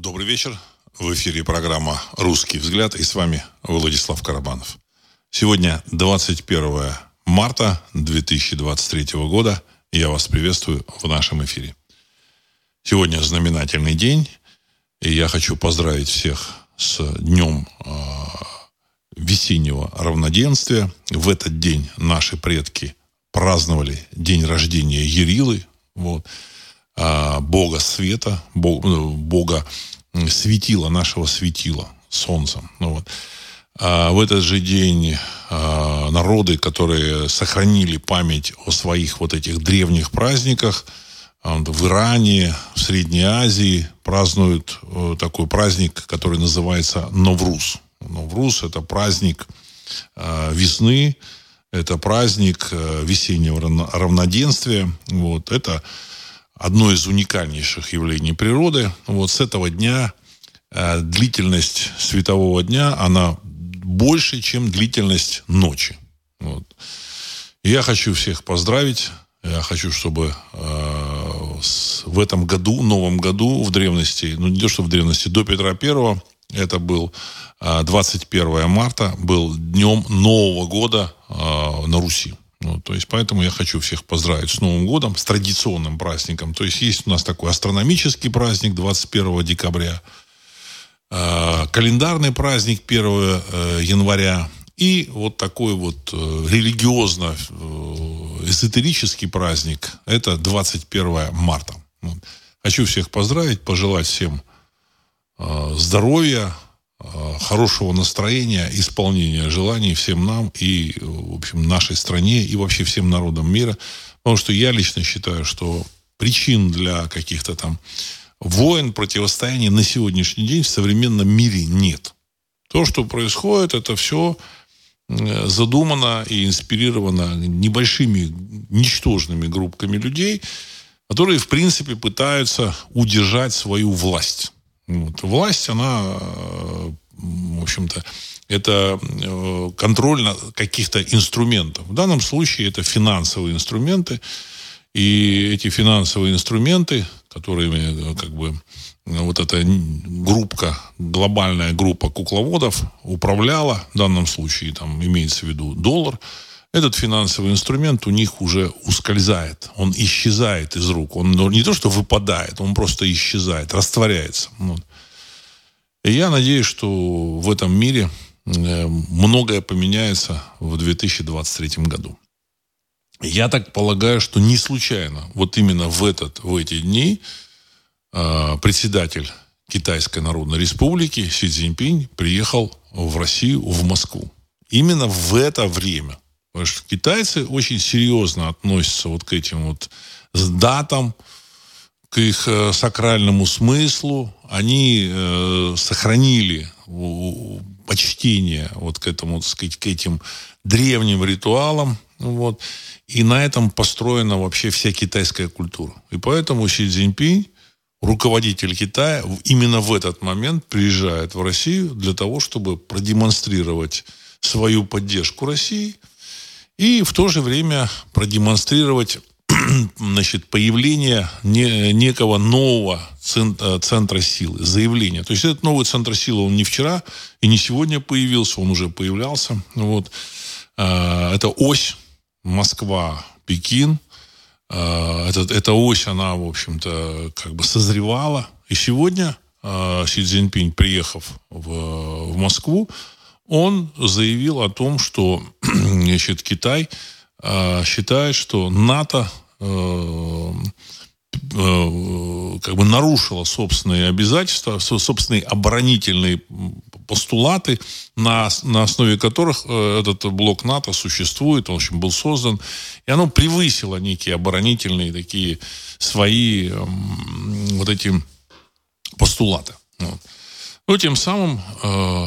Добрый вечер. В эфире программа «Русский взгляд» и с вами Владислав Карабанов. Сегодня 21 марта 2023 года. Я вас приветствую в нашем эфире. Сегодня знаменательный день, и я хочу поздравить всех с днем э, весеннего равноденствия. В этот день наши предки праздновали день рождения Ерилы, вот, бога света, бога, ну, бога светила, нашего светила, солнцем. Ну, вот. А в этот же день а, народы, которые сохранили память о своих вот этих древних праздниках, а, в Иране, в Средней Азии празднуют э, такой праздник, который называется Новруз. Новруз – это праздник а, весны, это праздник э, весеннего равноденствия. Вот. Это одно из уникальнейших явлений природы. Вот с этого дня э, длительность светового дня, она больше, чем длительность ночи. Вот. Я хочу всех поздравить. Я хочу, чтобы э, с, в этом году, новом году, в древности, ну не то, что в древности, до Петра Первого, это был э, 21 марта, был днем Нового года э, на Руси. Ну, то есть, поэтому я хочу всех поздравить с Новым годом, с традиционным праздником. То есть, есть у нас такой астрономический праздник 21 декабря, э, календарный праздник 1 э, января и вот такой вот э, религиозно-эзотерический праздник, это 21 марта. Вот. Хочу всех поздравить, пожелать всем здоровья, Э, хорошего настроения, исполнения желаний всем нам и, в общем, нашей стране и вообще всем народам мира. Потому что я лично считаю, что причин для каких-то там войн, противостояний на сегодняшний день в современном мире нет. То, что происходит, это все э, задумано и инспирировано небольшими, ничтожными группками людей, которые, в принципе, пытаются удержать свою власть. Вот. Власть, она, э, в общем-то, это э, контроль каких-то инструментов. В данном случае это финансовые инструменты. И эти финансовые инструменты, которыми э, как бы вот эта группа, глобальная группа кукловодов управляла, в данном случае там имеется в виду доллар, этот финансовый инструмент у них уже ускользает, он исчезает из рук. Он ну, не то, что выпадает, он просто исчезает, растворяется. Вот. И я надеюсь, что в этом мире э, многое поменяется в 2023 году. Я так полагаю, что не случайно, вот именно в, этот, в эти дни э, председатель Китайской Народной Республики Си Цзиньпинь приехал в Россию, в Москву. Именно в это время – Потому что китайцы очень серьезно относятся вот к этим вот датам, к их э, сакральному смыслу. Они э, сохранили почтение вот к этому, так сказать, к этим древним ритуалам. Вот. И на этом построена вообще вся китайская культура. И поэтому Си Цзиньпинь, руководитель Китая, именно в этот момент приезжает в Россию для того, чтобы продемонстрировать свою поддержку России – и в то же время продемонстрировать значит, появление не, некого нового центра, центра силы, заявления. То есть этот новый центр силы, он не вчера и не сегодня появился, он уже появлялся. Вот. А, это ось Москва-Пекин. А, это, эта ось, она, в общем-то, как бы созревала. И сегодня а, Си Цзиньпинь, приехав в, в Москву, он заявил о том, что значит, Китай э, считает, что НАТО э, э, как бы нарушила собственные обязательства, собственные оборонительные постулаты, на, на основе которых э, этот блок НАТО существует, он, в общем, был создан, и оно превысило некие оборонительные такие свои э, вот эти постулаты. Вот. Ну, тем самым э,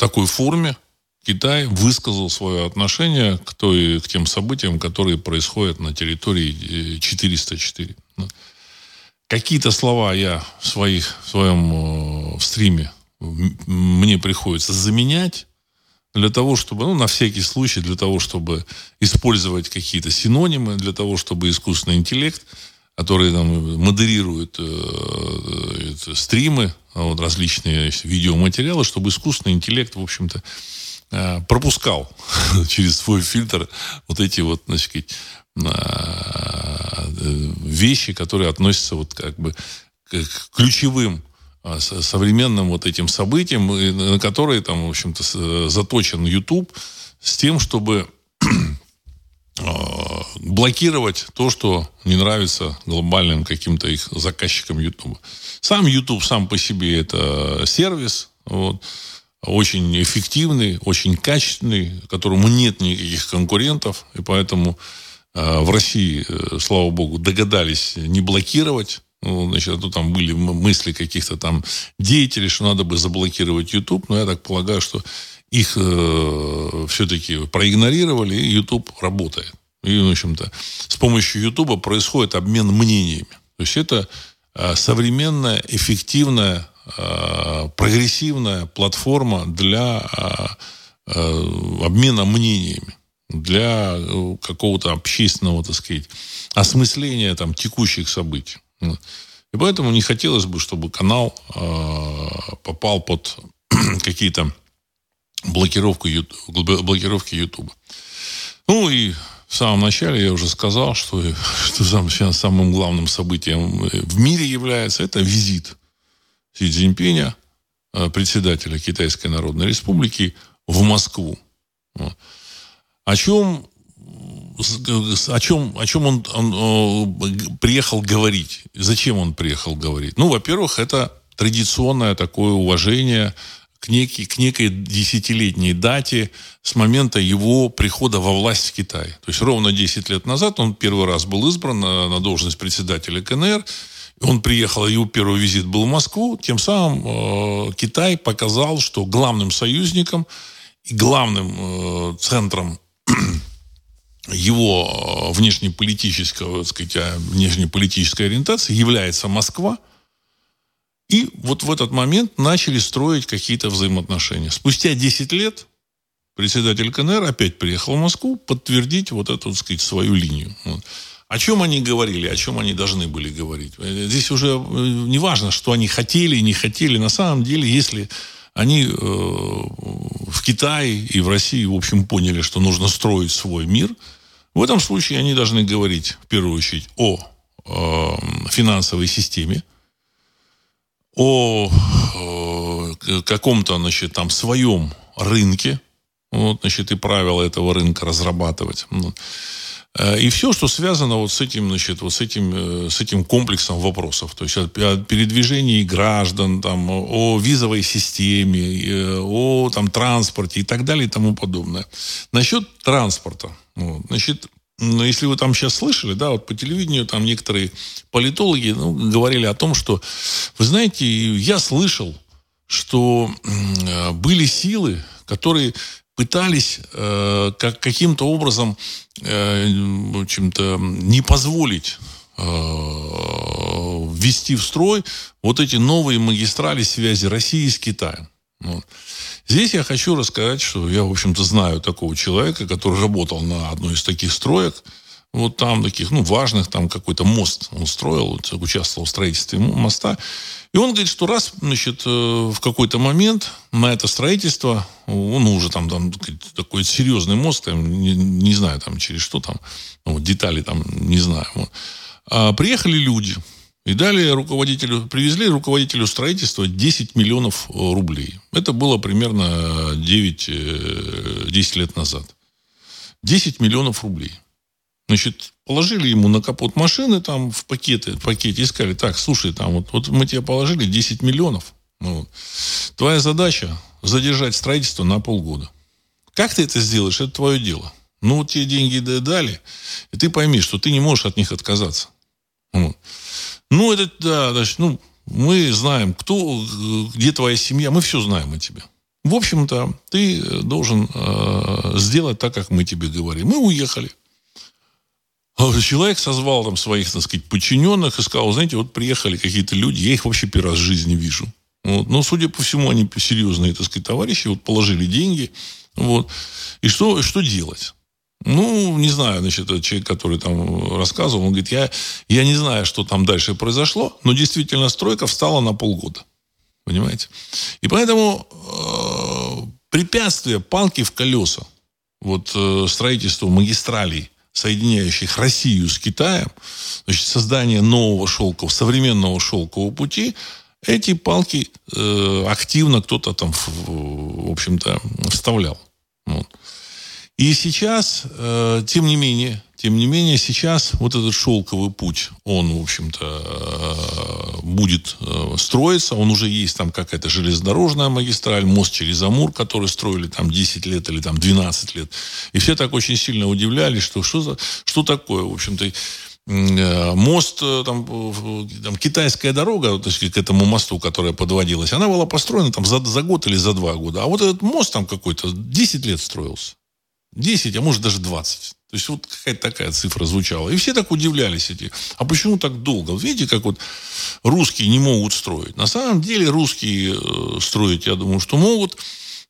такой форме Китай высказал свое отношение к, той, к тем событиям, которые происходят на территории 404. Э, ну, какие-то слова я в, своих, в своем э, в стриме мне приходится заменять для того, чтобы, ну, на всякий случай, для того, чтобы использовать какие-то синонимы, для того, чтобы искусственный интеллект которые там модерируют э, э, стримы, вот, различные видеоматериалы, чтобы искусственный интеллект, в общем-то, э, пропускал через свой фильтр вот эти вот, значит, э, вещи, которые относятся вот как бы к ключевым а, современным вот этим событиям, на которые там, в общем-то, заточен YouTube с тем, чтобы а, блокировать то, что не нравится глобальным каким-то их заказчикам YouTube. Сам YouTube сам по себе это сервис, вот, очень эффективный, очень качественный, которому нет никаких конкурентов, и поэтому э, в России, э, слава богу, догадались не блокировать. Ну, значит, а то там были мысли каких-то там деятелей, что надо бы заблокировать YouTube, но я так полагаю, что их э, все-таки проигнорировали, и YouTube работает. И, в общем-то, с помощью YouTube происходит обмен мнениями. То есть это э, современная, эффективная, э, прогрессивная платформа для э, э, обмена мнениями для э, какого-то общественного, так сказать, осмысления там, текущих событий. И поэтому не хотелось бы, чтобы канал э, попал под какие-то блокировку, блокировки YouTube. Ну и в самом начале я уже сказал, что, что сам, самым главным событием в мире является это визит Си Цзиньпиня, э, председателя Китайской Народной Республики, в Москву. О чем, о чем, о чем он, он приехал говорить? Зачем он приехал говорить? Ну, во-первых, это традиционное такое уважение к, некий, к некой десятилетней дате с момента его прихода во власть в Китае. То есть ровно 10 лет назад он первый раз был избран на, на должность председателя КНР. Он приехал, его первый визит был в Москву. Тем самым э, Китай показал, что главным союзником и главным э, центром его э, внешнеполитического, так сказать, внешнеполитической ориентации является Москва – и вот в этот момент начали строить какие-то взаимоотношения. Спустя 10 лет председатель КНР опять приехал в Москву подтвердить вот эту, так сказать, свою линию. Вот. О чем они говорили, о чем они должны были говорить. Здесь уже э, не важно, что они хотели, не хотели. На самом деле, если они э, в Китае и в России, в общем, поняли, что нужно строить свой мир, в этом случае они должны говорить, в первую очередь, о э, финансовой системе, о каком-то, значит, там своем рынке, вот, значит, и правила этого рынка разрабатывать. Э, и все, что связано вот с этим, значит, вот с этим, э, с этим комплексом вопросов. То есть о передвижении граждан, там, о визовой системе, э, о там, транспорте и так далее и тому подобное. Насчет транспорта. Вот, значит, но если вы там сейчас слышали, да, вот по телевидению там некоторые политологи ну, говорили о том, что, вы знаете, я слышал, что э, были силы, которые пытались э, как, каким-то образом э, в общем-то, не позволить э, ввести в строй вот эти новые магистрали связи России с Китаем. Вот. Здесь я хочу рассказать, что я, в общем-то, знаю такого человека, который работал на одной из таких строек, вот там таких, ну, важных, там какой-то мост он строил, участвовал в строительстве моста. И он говорит, что раз, значит, э, в какой-то момент на это строительство, он уже там, там такой серьезный мост, там, не, не знаю, там, через что там, ну, детали там, не знаю. Вот. А приехали люди, и далее руководителю, привезли руководителю строительства 10 миллионов э, рублей. Это было примерно 9, 10 э, лет назад. 10 миллионов рублей. Значит, положили ему на капот машины там в пакеты, в пакете и сказали, так, слушай, там вот, вот мы тебе положили 10 миллионов. Ну. Твоя задача задержать строительство на полгода. Как ты это сделаешь, это твое дело. Ну, вот тебе деньги дали, и ты пойми, что ты не можешь от них отказаться. Вот. Ну, это, да, значит, ну, мы знаем, кто, где твоя семья, мы все знаем о тебе. В общем-то, ты должен э, сделать так, как мы тебе говорим. Мы уехали. А человек созвал там своих, так сказать, подчиненных и сказал, знаете, вот приехали какие-то люди, я их вообще первый раз в жизни вижу. Вот. Но, судя по всему, они серьезные, так сказать, товарищи, вот положили деньги. Вот. И что, что делать? Ну, не знаю, значит, этот человек, который там рассказывал, он говорит, я, я не знаю, что там дальше произошло, но действительно стройка встала на полгода. Понимаете? И поэтому э, препятствия, палки в колеса, вот э, строительство магистралей, соединяющих Россию с Китаем, значит, создание нового шелкового, современного шелкового пути, эти палки э, активно кто-то там, в, в общем-то, вставлял. Вот. И сейчас, э, тем не менее, тем не менее, сейчас вот этот шелковый путь, он, в общем-то, э, будет э, строиться. Он уже есть там какая-то железнодорожная магистраль, мост через Амур, который строили там 10 лет или там 12 лет. И все так очень сильно удивлялись, что что, за, что такое, в общем-то, мост, там, там китайская дорога то есть, к этому мосту, которая подводилась, она была построена там за, за год или за два года. А вот этот мост там какой-то 10 лет строился. 10, а может даже 20. То есть вот какая-то такая цифра звучала. И все так удивлялись эти. А почему так долго? Видите, как вот русские не могут строить. На самом деле русские э, строить, я думаю, что могут.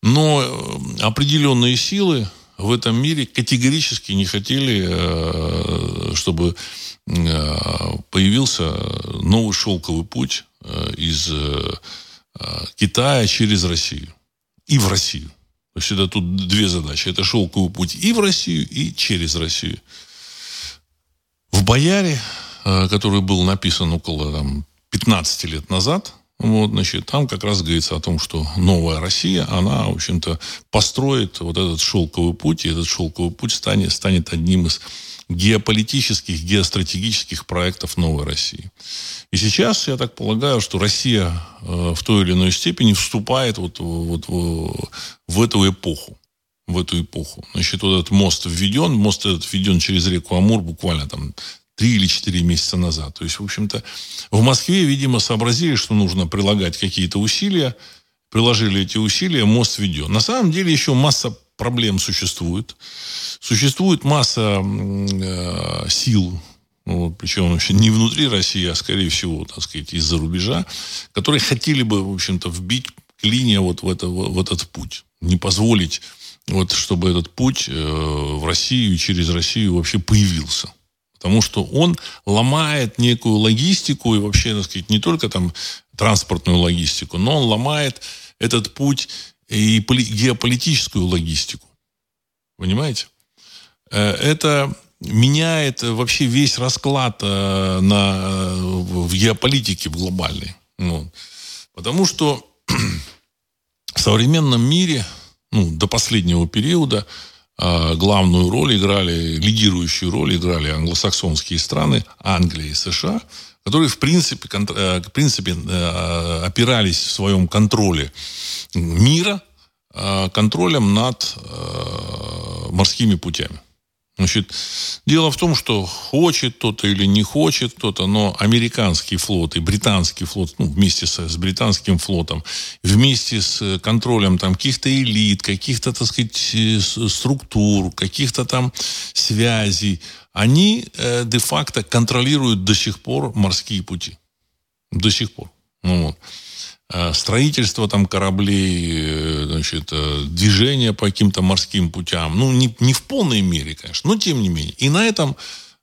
Но э, определенные силы в этом мире категорически не хотели, э, чтобы появился новый шелковый путь из Китая через Россию. И в Россию. Это тут две задачи. Это шелковый путь и в Россию, и через Россию. В «Бояре», э, который был написан около там, 15 лет назад, вот, значит, там как раз говорится о том, что новая Россия, она, в общем-то, построит вот этот шелковый путь, и этот шелковый путь станет, станет одним из геополитических, геостратегических проектов новой России. И сейчас, я так полагаю, что Россия э, в той или иной степени вступает вот, вот, в эту эпоху. В эту эпоху. Значит, вот этот мост введен. Мост этот введен через реку Амур буквально там три или четыре месяца назад. То есть, в общем-то, в Москве, видимо, сообразили, что нужно прилагать какие-то усилия. Приложили эти усилия, мост введен. На самом деле еще масса проблем существует. Существует масса э, сил, вот, причем вообще не внутри России, а скорее всего, так сказать, из-за рубежа, которые хотели бы, в общем-то, вбить клинья вот в, это, в этот путь. Не позволить, вот, чтобы этот путь э, в Россию через Россию вообще появился. Потому что он ломает некую логистику и вообще, так сказать, не только там транспортную логистику, но он ломает этот путь и геополитическую логистику. Понимаете? Э, это меняет вообще весь расклад э, на, в геополитике в глобальной. Ну, потому что в современном мире, ну, до последнего периода, э, главную роль играли, лидирующую роль играли англосаксонские страны, Англия и США, которые, в принципе, в принципе опирались в своем контроле мира э, контролем над э, морскими путями. Значит, дело в том, что хочет кто-то или не хочет кто-то, но американский флот и британский флот, ну, вместе с, с британским флотом, вместе с контролем там каких-то элит, каких-то, так сказать, э, структур, каких-то там связей, они э, де-факто контролируют до сих пор морские пути. До сих пор. Ну, вот. Э, строительство там кораблей, э, значит, э, движение по каким-то морским путям. Ну, не, не в полной мере, конечно, но тем не менее. И на этом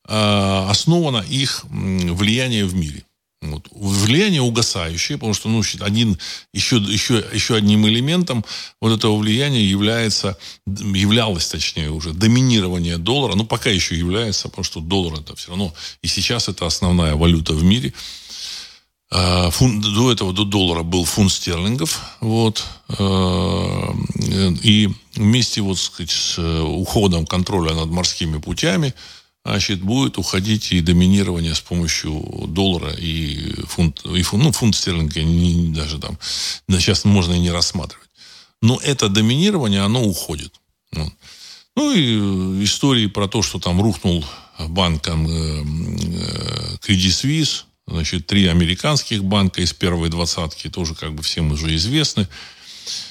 основано их влияние в мире. Вот. Влияние угасающее, потому что ну, один, еще, еще, еще одним элементом вот этого влияния является, являлось, точнее, уже доминирование доллара, ну, пока еще является, потому что доллар это все равно, и сейчас это основная валюта в мире – фунт, до этого, до доллара был фунт стерлингов. Вот, а, и вместе вот, сказать, с уходом контроля над морскими путями значит, будет уходить и доминирование с помощью доллара и фунт, и фунт, ну, фунт стерлинга не, даже там, сейчас можно и не рассматривать. Но это доминирование, оно уходит. Вот. Ну и истории про то, что там рухнул банком э, э, Credit Suisse, Значит, три американских банка из первой двадцатки тоже как бы всем уже известны.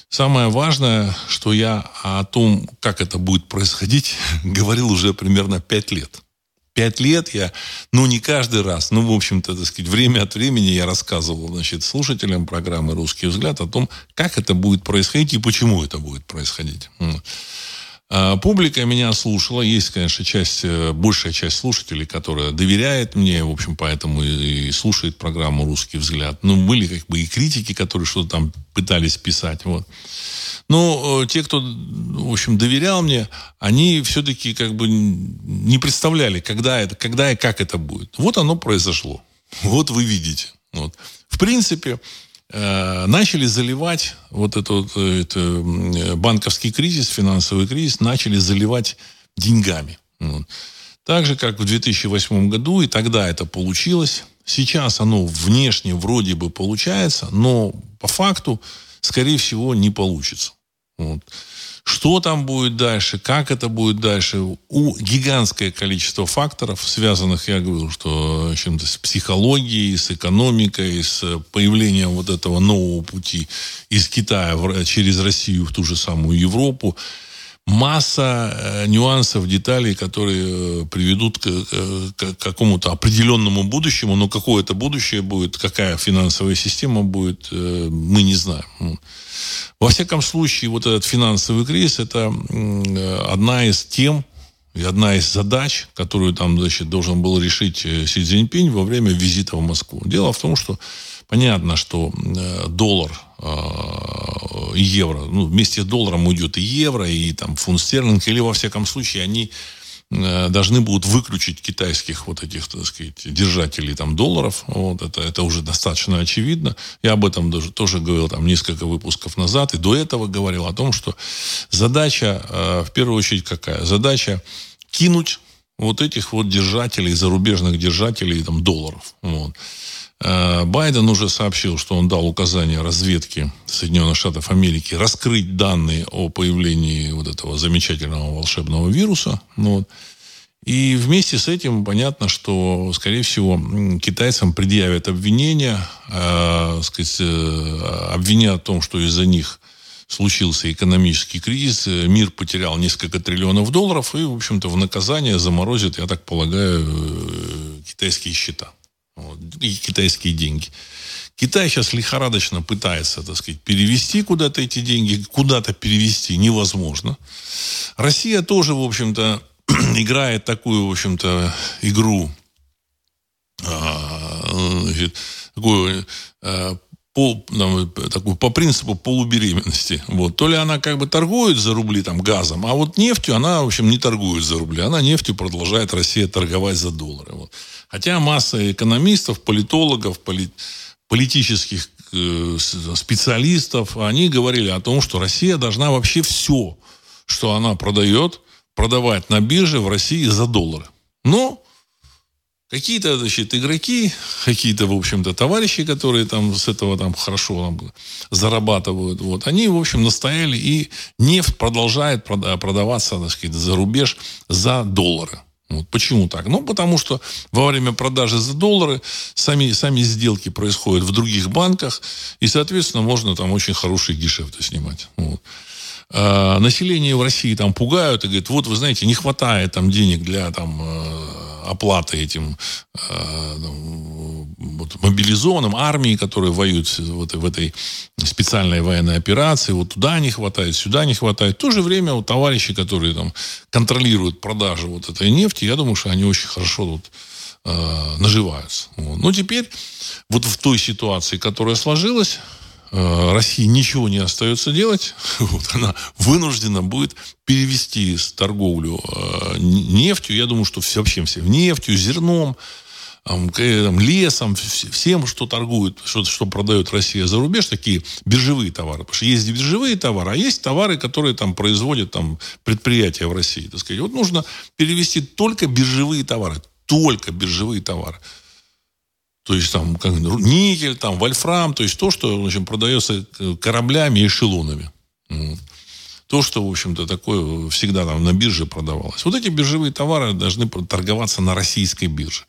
Самое важное, что я о том, как это будет происходить, говорил уже примерно пять лет. Пять лет я, ну, не каждый раз, ну, в общем-то, так сказать, время от времени я рассказывал, значит, слушателям программы «Русский взгляд» о том, как это будет происходить и почему это будет происходить. А, публика меня слушала. Есть, конечно, часть, э, большая часть слушателей, которая доверяет мне, в общем, поэтому и слушает программу «Русский взгляд». Ну, были как бы и критики, которые что-то там пытались писать. Вот. Но э, те, кто, в общем, доверял мне, они все-таки как бы не представляли, когда, это, когда и как это будет. Вот оно произошло. Вот вы видите. Вот. В принципе, начали заливать вот этот, это, банковский кризис, финансовый кризис, начали заливать деньгами. Вот. Так же, как в 2008 году, и тогда это получилось. Сейчас оно внешне вроде бы получается, но по факту, скорее всего, не получится. Вот. Что там будет дальше, как это будет дальше, у гигантское количество факторов, связанных, я говорю, что чем-то с психологией, с экономикой, с появлением вот этого нового пути из Китая в, через Россию в ту же самую Европу. Масса э, нюансов, деталей, которые э, приведут к, к, к какому-то определенному будущему, но какое это будущее будет, какая финансовая система будет, э, мы не знаем. Во всяком случае, вот этот финансовый кризис – это одна из тем, и одна из задач, которую там, значит, должен был решить э, Си Цзиньпинь во время визита в Москву. Дело в том, что понятно, что э, доллар и евро, ну, вместе с долларом уйдет и евро, и там фунт стерлинг, или во всяком случае они Э, должны будут выключить китайских вот этих, так сказать, держателей там долларов. Вот это, это уже достаточно очевидно. Я об этом даже тоже говорил там несколько выпусков назад. И до этого говорил о том, что задача, э, в первую очередь какая? Задача кинуть вот этих вот держателей, зарубежных держателей там долларов. Вот. Э, Байден уже сообщил, что он дал указание разведке Соединенных Штатов Америки раскрыть данные о появлении вот этого замечательного волшебного вируса. Ну вот. И вместе с этим понятно, что, скорее всего, китайцам предъявят обвинения, э, сказать, э, обвинят в том, что из-за них случился экономический кризис, э, мир потерял несколько триллионов долларов и, в общем-то, в наказание заморозят, я так полагаю, китайские счета и китайские деньги. Китай сейчас лихорадочно пытается, так сказать, перевести куда-то эти деньги, куда-то перевести невозможно. Россия тоже, в общем-то, играет такую, в общем-то, игру, а, значит, такую а, по, там, такую, по принципу полубеременности. Вот. То ли она как бы торгует за рубли там, газом, а вот нефтью она, в общем, не торгует за рубли. Она нефтью продолжает Россия торговать за доллары. Вот. Хотя масса экономистов, политологов, поли, политических э, специалистов, они говорили о том, что Россия должна вообще все, что она продает, продавать на бирже в России за доллары. Но какие-то, значит, игроки, какие-то, в общем-то, товарищи, которые там с этого там хорошо там, зарабатывают, вот, они, в общем, настояли, и нефть продолжает продаваться, так сказать, за рубеж за доллары. Вот. Почему так? Ну, потому что во время продажи за доллары сами, сами сделки происходят в других банках, и, соответственно, можно там очень хорошие гешефты снимать. Вот. А, население в России там пугают и говорят, вот, вы знаете, не хватает там денег для там э, оплаты этим э, ну, вот, мобилизованным, армии, которые воюют вот, в этой специальной военной операции. Вот туда не хватает, сюда не хватает. В то же время вот, товарищи, которые там контролируют продажу вот этой нефти, я думаю, что они очень хорошо тут э, наживаются. Вот. Но теперь вот в той ситуации, которая сложилась, России ничего не остается делать, вот, она вынуждена будет перевести с торговлю э, нефтью, я думаю, что все, вообще все, нефтью, зерном, лесом, всем, что торгует, что, что продает Россия за рубеж, такие биржевые товары. Потому что есть биржевые товары, а есть товары, которые там производят там, предприятия в России. Так сказать. Вот нужно перевести только биржевые товары. Только биржевые товары. То есть там как, никель, там, вольфрам, то есть то, что в общем, продается э, кораблями и эшелонами. То, что, в общем-то, такое всегда там на бирже продавалось. Вот эти биржевые товары должны торговаться на российской бирже.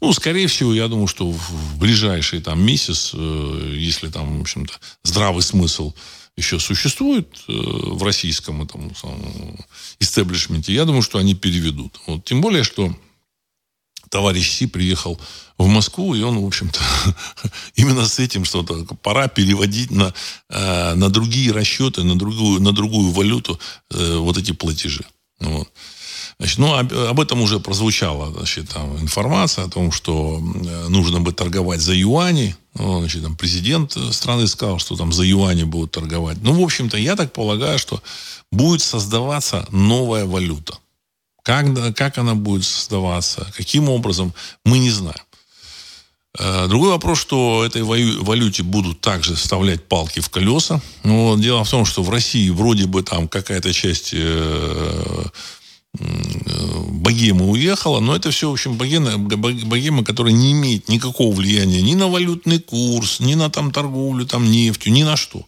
Ну, скорее всего, я думаю, что в ближайший там месяц, э, если там, в общем-то, здравый смысл еще существует э, в российском этом истеблишменте, я думаю, что они переведут. Вот. Тем более, что товарищ Си приехал в Москву, и он, в общем-то, именно с этим что-то пора переводить на, э, на другие расчеты, на другую, на другую валюту э, вот эти платежи. Вот. Значит, ну, об, об этом уже прозвучала значит, там, информация о том, что э, нужно бы торговать за юани. Ну, значит, там, президент страны сказал, что там за юани будут торговать. Ну, в общем-то, я так полагаю, что будет создаваться новая валюта. Как, как она будет создаваться, каким образом, мы не знаем. Э, другой вопрос, что этой валюте будут также вставлять палки в колеса. Но дело в том, что в России вроде бы там какая-то часть э, богема уехала, но это все, в общем, богема, богема, которая не имеет никакого влияния ни на валютный курс, ни на там торговлю там нефтью, ни на что.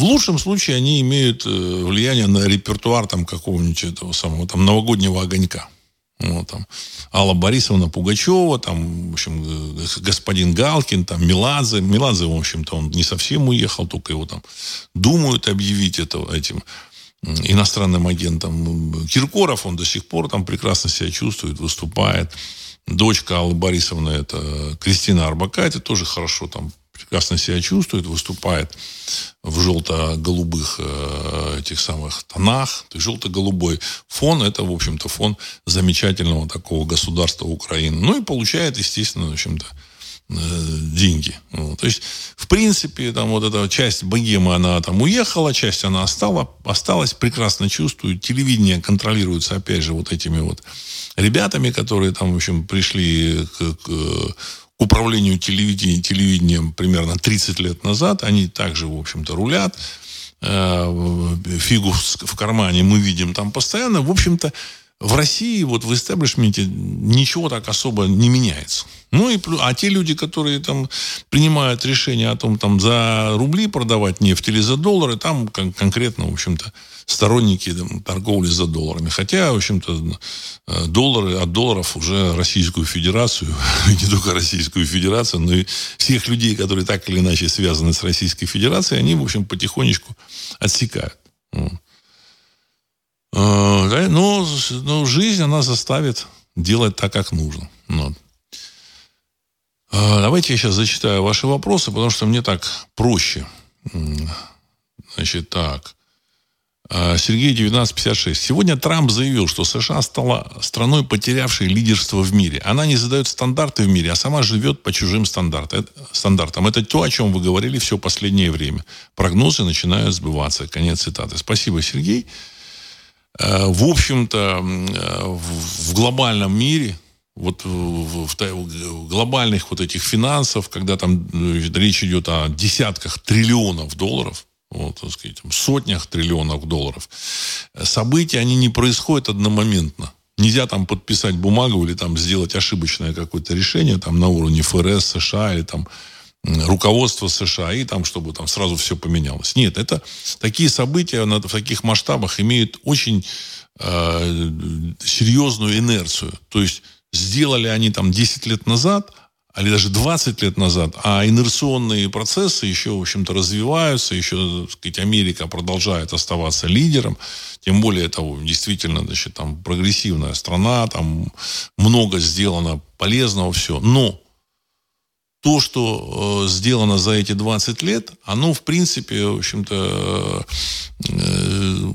В лучшем случае они имеют э, влияние на репертуар там какого-нибудь этого самого там новогоднего огонька. Вот, там, Алла Борисовна Пугачева, там, в общем, господин Галкин, там, Меладзе. Меладзе, в общем-то, он не совсем уехал, только его там думают объявить это, этим иностранным агентом. Киркоров, он до сих пор там прекрасно себя чувствует, выступает. Дочка Аллы Борисовны, это Кристина Арбакайте, тоже хорошо там прекрасно себя чувствует, выступает в желто-голубых э, этих самых тонах. То есть желто-голубой фон – это, в общем-то, фон замечательного такого государства Украины. Ну и получает, естественно, в общем-то, э, деньги. Ну, то есть, в принципе, там вот эта часть богемы, она там уехала, часть она осталась, осталась, прекрасно чувствует. Телевидение контролируется, опять же, вот этими вот ребятами, которые там, в общем, пришли к, к управлению телевидением, телевидением примерно 30 лет назад. Они также, в общем-то, рулят. Э, фигу в кармане мы видим там постоянно. В общем-то, в России, вот в истеблишменте, ничего так особо не меняется. Ну и а те люди, которые там принимают решение о том, там за рубли продавать нефть или за доллары, там кон- конкретно, в общем-то, сторонники там, торговли за долларами. Хотя, в общем-то, э, доллары от долларов уже Российскую Федерацию, не только Российскую Федерацию, но и всех людей, которые так или иначе связаны с Российской Федерацией, они, в общем, потихонечку отсекают. Э, но, но жизнь, она заставит делать так, как нужно. Вот. Э, давайте я сейчас зачитаю ваши вопросы, потому что мне так проще. Значит, так. Э, Сергей 1956. Сегодня Трамп заявил, что США стала страной, потерявшей лидерство в мире. Она не задает стандарты в мире, а сама живет по чужим стандартам. Это то, о чем вы говорили все последнее время. Прогнозы начинают сбываться. Конец цитаты. Спасибо, Сергей. Э, в общем-то, э, в глобальном мире, вот в, в глобальных вот этих финансов, когда там речь идет о десятках триллионов долларов, вот, так сказать, сотнях триллионов долларов. События, они не происходят одномоментно. Нельзя там подписать бумагу или там сделать ошибочное какое-то решение там на уровне ФРС США или там руководство США и там, чтобы там сразу все поменялось. Нет, это такие события на, в таких масштабах имеют очень э, серьезную инерцию. То есть сделали они там 10 лет назад, или даже 20 лет назад, а инерционные процессы еще, в общем-то, развиваются, еще, так сказать, Америка продолжает оставаться лидером, тем более это действительно, значит, там прогрессивная страна, там много сделано полезного, все. Но то, что э, сделано за эти 20 лет, оно, в принципе, в общем-то, э,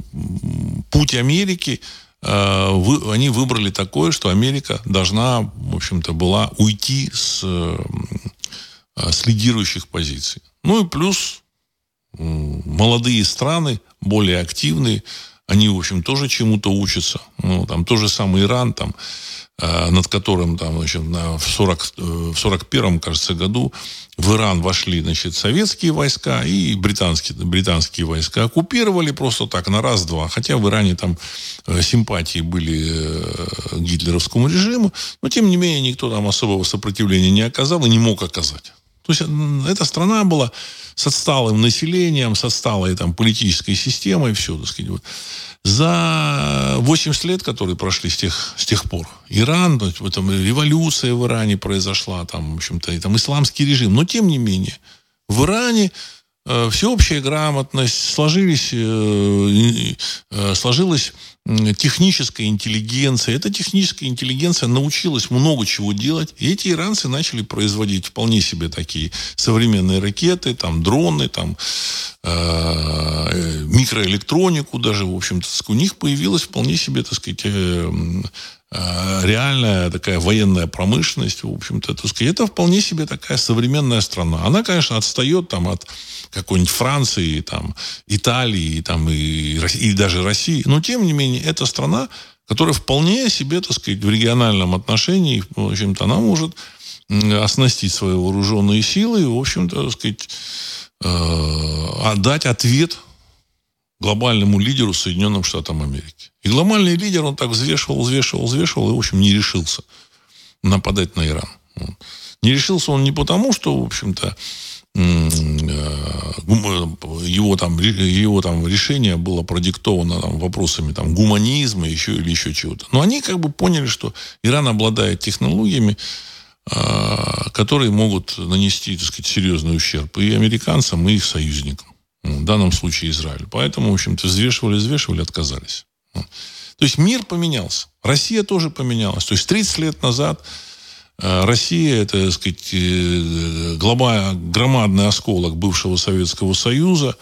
путь Америки Э, вы, они выбрали такое, что Америка должна, в общем-то, была уйти с, э, с лидирующих позиций. Ну и плюс молодые страны, более активные, они, в общем, тоже чему-то учатся. Ну, там тоже самый Иран, там, Э, над которым там, значит, в, 40, э, в 41 кажется, году в Иран вошли значит, советские войска и британские, британские войска. Оккупировали просто так, на раз-два. Хотя в Иране там э, симпатии были гитлеровскому режиму, но тем не менее никто там особого сопротивления не оказал и не мог оказать. То есть эта страна была с отсталым населением, с отсталой там, политической системой, все, так сказать. Вот. За 80 лет, которые прошли с тех, с тех пор, Иран, там, революция в Иране произошла, там, в общем-то, и, там, исламский режим, но тем не менее, в Иране э, всеобщая грамотность, сложились, э, э, сложилась техническая интеллигенция. Эта техническая интеллигенция научилась много чего делать. И эти иранцы начали производить вполне себе такие современные ракеты, там, дроны, там, э, микроэлектронику даже, в общем-то. У них появилась вполне себе, так сказать, э, э, реальная такая военная промышленность, в общем-то, так сказать, это вполне себе такая современная страна. Она, конечно, отстает там от какой-нибудь Франции, там, Италии, там, и, и даже России. Но, тем не менее, это страна, которая вполне себе, так сказать, в региональном отношении, в общем-то, она может оснастить свои вооруженные силы и, в общем-то, так сказать, э, отдать ответ глобальному лидеру Соединенным Штатам Америки. И глобальный лидер, он так взвешивал, взвешивал, взвешивал, и, в общем, не решился нападать на Иран. Не решился он не потому, что, в общем-то, Э, его там, его там решение было продиктовано там, вопросами там, гуманизма еще, или еще чего-то. Но они как бы поняли, что Иран обладает технологиями, э, которые могут нанести так сказать, серьезный ущерб и американцам, и их союзникам. В данном случае Израиль. Поэтому, в общем-то, взвешивали, взвешивали, отказались. То есть мир поменялся. Россия тоже поменялась. То есть 30 лет назад Э, Россия, это, так сказать, э, глоба, громадный осколок бывшего Советского Союза,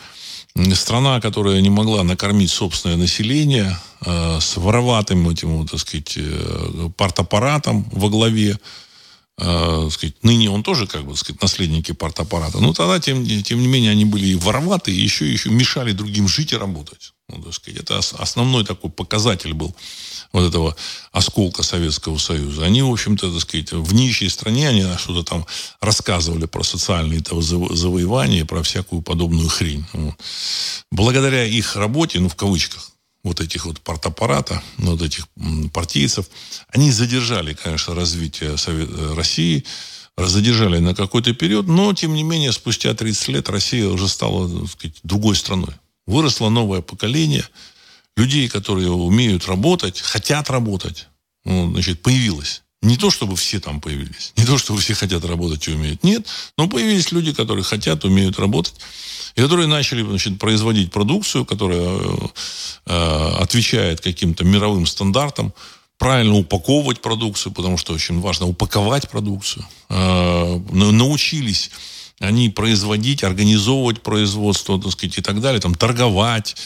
страна, которая не могла накормить собственное население, э, с вороватым этим, так сказать, партаппаратом во главе, э, сказать, ныне он тоже, как бы, сказать, наследники партаппарата. Но тогда, тем, тем не менее, они были и вороватые, и еще, еще мешали другим жить и работать. Ну, так сказать, это основной такой показатель был вот этого осколка Советского Союза. Они, в общем-то, так сказать, в нищей стране, они что-то там рассказывали про социальные этого завоевания, про всякую подобную хрень. Вот. Благодаря их работе, ну, в кавычках, вот этих вот партаппарата, вот этих партийцев, они задержали, конечно, развитие Совет... Э, России, задержали на какой-то период, но, тем не менее, спустя 30 лет Россия уже стала, так сказать, другой страной. Выросло новое поколение людей, которые умеют работать, хотят работать. Ну, значит, появилось. Не то, чтобы все там появились. Не то, чтобы все хотят работать и умеют. Нет. Но появились люди, которые хотят, умеют работать. И которые начали значит, производить продукцию, которая э, отвечает каким-то мировым стандартам. Правильно упаковывать продукцию, потому что очень важно упаковать продукцию. Э, научились они производить, организовывать производство, так сказать, и так далее, там, торговать, э,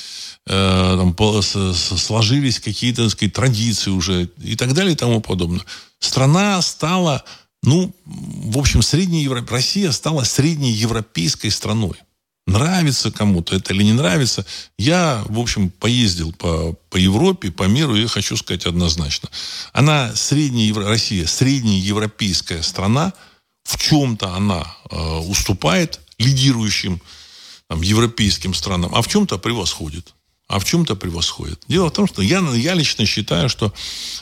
там, по, с, сложились какие-то, так сказать, традиции уже и так далее и тому подобное. Страна стала, ну, в общем, средней Европ... Россия стала средней европейской страной. Нравится кому-то это или не нравится. Я, в общем, поездил по, по Европе, по миру, и хочу сказать однозначно. Она средняя, Россия, средняя европейская страна, в чем-то она э, уступает лидирующим там, европейским странам, а в чем-то превосходит а в чем-то превосходит. Дело в том, что я, я лично считаю, что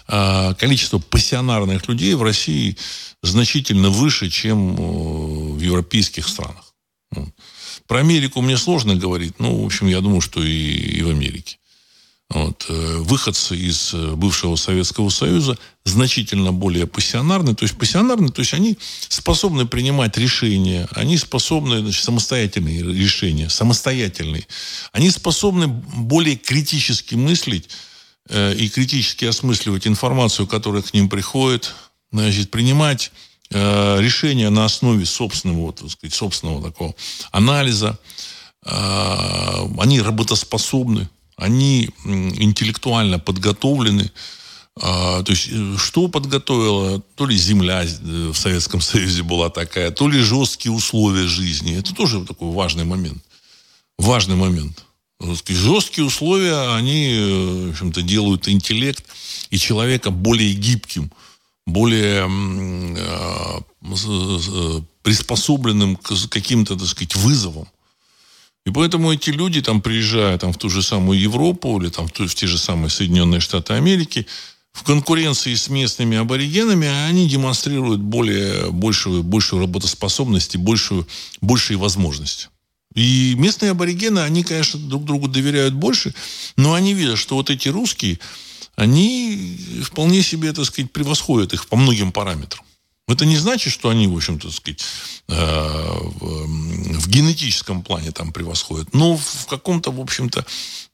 э, количество пассионарных людей в России значительно выше, чем э, в европейских странах. Вот. Про Америку мне сложно говорить, ну, в общем, я думаю, что и, и в Америке. Вот. Э, выходцы из э, бывшего Советского Союза значительно более пассионарны. То есть пассионарны, то есть они способны принимать решения, они способны, значит, самостоятельные решения, самостоятельные. Они способны более критически мыслить э, и критически осмысливать информацию, которая к ним приходит, значит, принимать э, решения на основе собственного, вот, так сказать, собственного такого анализа. Э, они работоспособны они интеллектуально подготовлены. А, то есть, э, что подготовила? То ли земля э, в Советском Союзе была такая, то ли жесткие условия жизни. Это тоже такой важный момент. Важный момент. Жесткие условия, они, э, в общем-то, делают интеллект и человека более гибким, более приспособленным к каким-то, так сказать, вызовам. И поэтому эти люди, там, приезжая там, в ту же самую Европу или там, в, в те же самые Соединенные Штаты Америки, в конкуренции с местными аборигенами они демонстрируют более, большую, большую работоспособность и большую, большие возможности. И местные аборигены, они, конечно, друг другу доверяют больше, но они видят, что вот эти русские, они вполне себе, так сказать, превосходят их по многим параметрам. Это не значит, что они, в общем-то, сказать, э, в генетическом плане там превосходят, но в каком-то, в общем-то,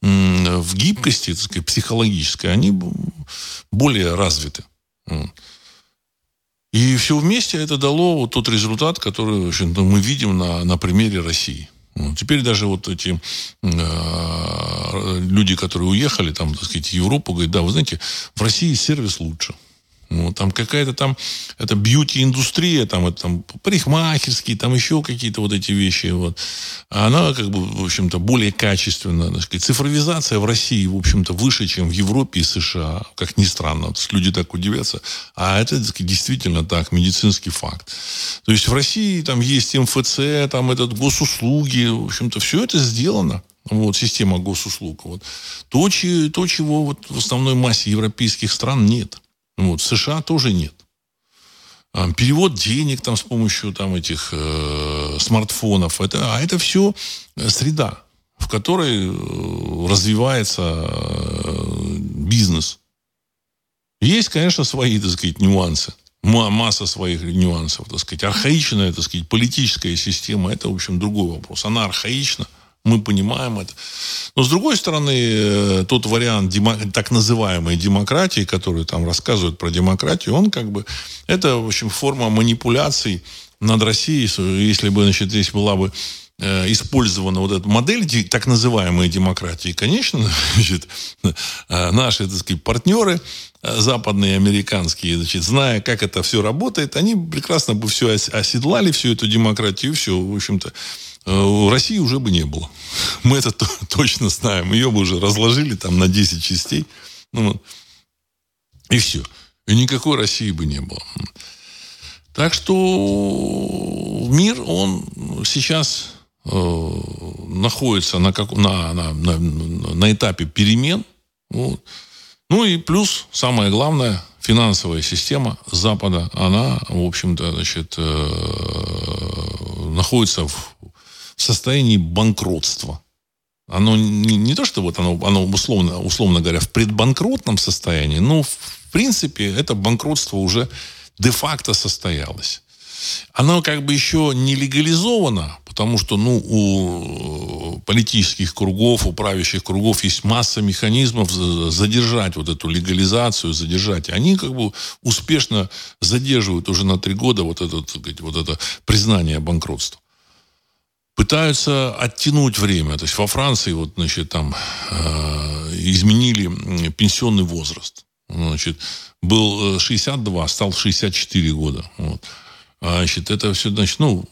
в гибкости, так сказать, психологической, они более развиты. И все вместе это дало вот тот результат, который в общем мы видим на, на примере России. Теперь даже вот эти э, люди, которые уехали, там, так сказать, в Европу, говорят, да, вы знаете, в России сервис лучше. Ну, там какая-то там, это бьюти-индустрия, там, это там парикмахерские, там еще какие-то вот эти вещи, вот. А она, как бы, в общем-то, более качественная, так сказать. Цифровизация в России, в общем-то, выше, чем в Европе и США, как ни странно. Вот люди так удивятся. А это, так сказать, действительно так, медицинский факт. То есть в России там есть МФЦ, там этот госуслуги, в общем-то, все это сделано вот, система госуслуг. Вот. То, то, чего вот в основной массе европейских стран нет. Вот, в США тоже нет. Перевод денег там с помощью там, этих э, смартфонов. Это, а это все э, среда, в которой э, развивается э, бизнес. Есть, конечно, свои, так сказать, нюансы. Масса своих нюансов, так сказать. Архаичная, так сказать, политическая система, это, в общем, другой вопрос. Она архаична. Мы понимаем это. Но, с другой стороны, э, тот вариант так называемой демократии, который там рассказывают про демократию, он как бы... Это, в общем, форма манипуляций над Россией. Если бы, значит, здесь была бы э, использована вот эта модель так называемой демократии, конечно, значит, э, наши, так сказать, партнеры западные, американские, значит, зная, как это все работает, они прекрасно бы все оседлали, всю эту демократию, все, в общем-то, Э, России уже бы не было. Мы это точно знаем. Ее бы уже разложили там на 10 частей. Ну, и все. И никакой России бы не было. Так что мир, он сейчас э, находится на, как, на, на, на, на этапе перемен. Вот. Ну и плюс, самое главное, финансовая система Запада, она, в общем-то, значит, э, находится в состоянии банкротства. Оно не, не то, что вот оно, оно условно, условно говоря, в предбанкротном состоянии, но в принципе это банкротство уже де-факто состоялось. Оно как бы еще не легализовано, потому что ну, у политических кругов, у правящих кругов есть масса механизмов задержать вот эту легализацию, задержать. Они как бы успешно задерживают уже на три года вот это, вот это признание банкротства пытаются оттянуть время. То есть во Франции вот, значит, там э, изменили пенсионный возраст. Значит, был 62, э, стал 64 года. Вот. А, значит, это все, значит, ну,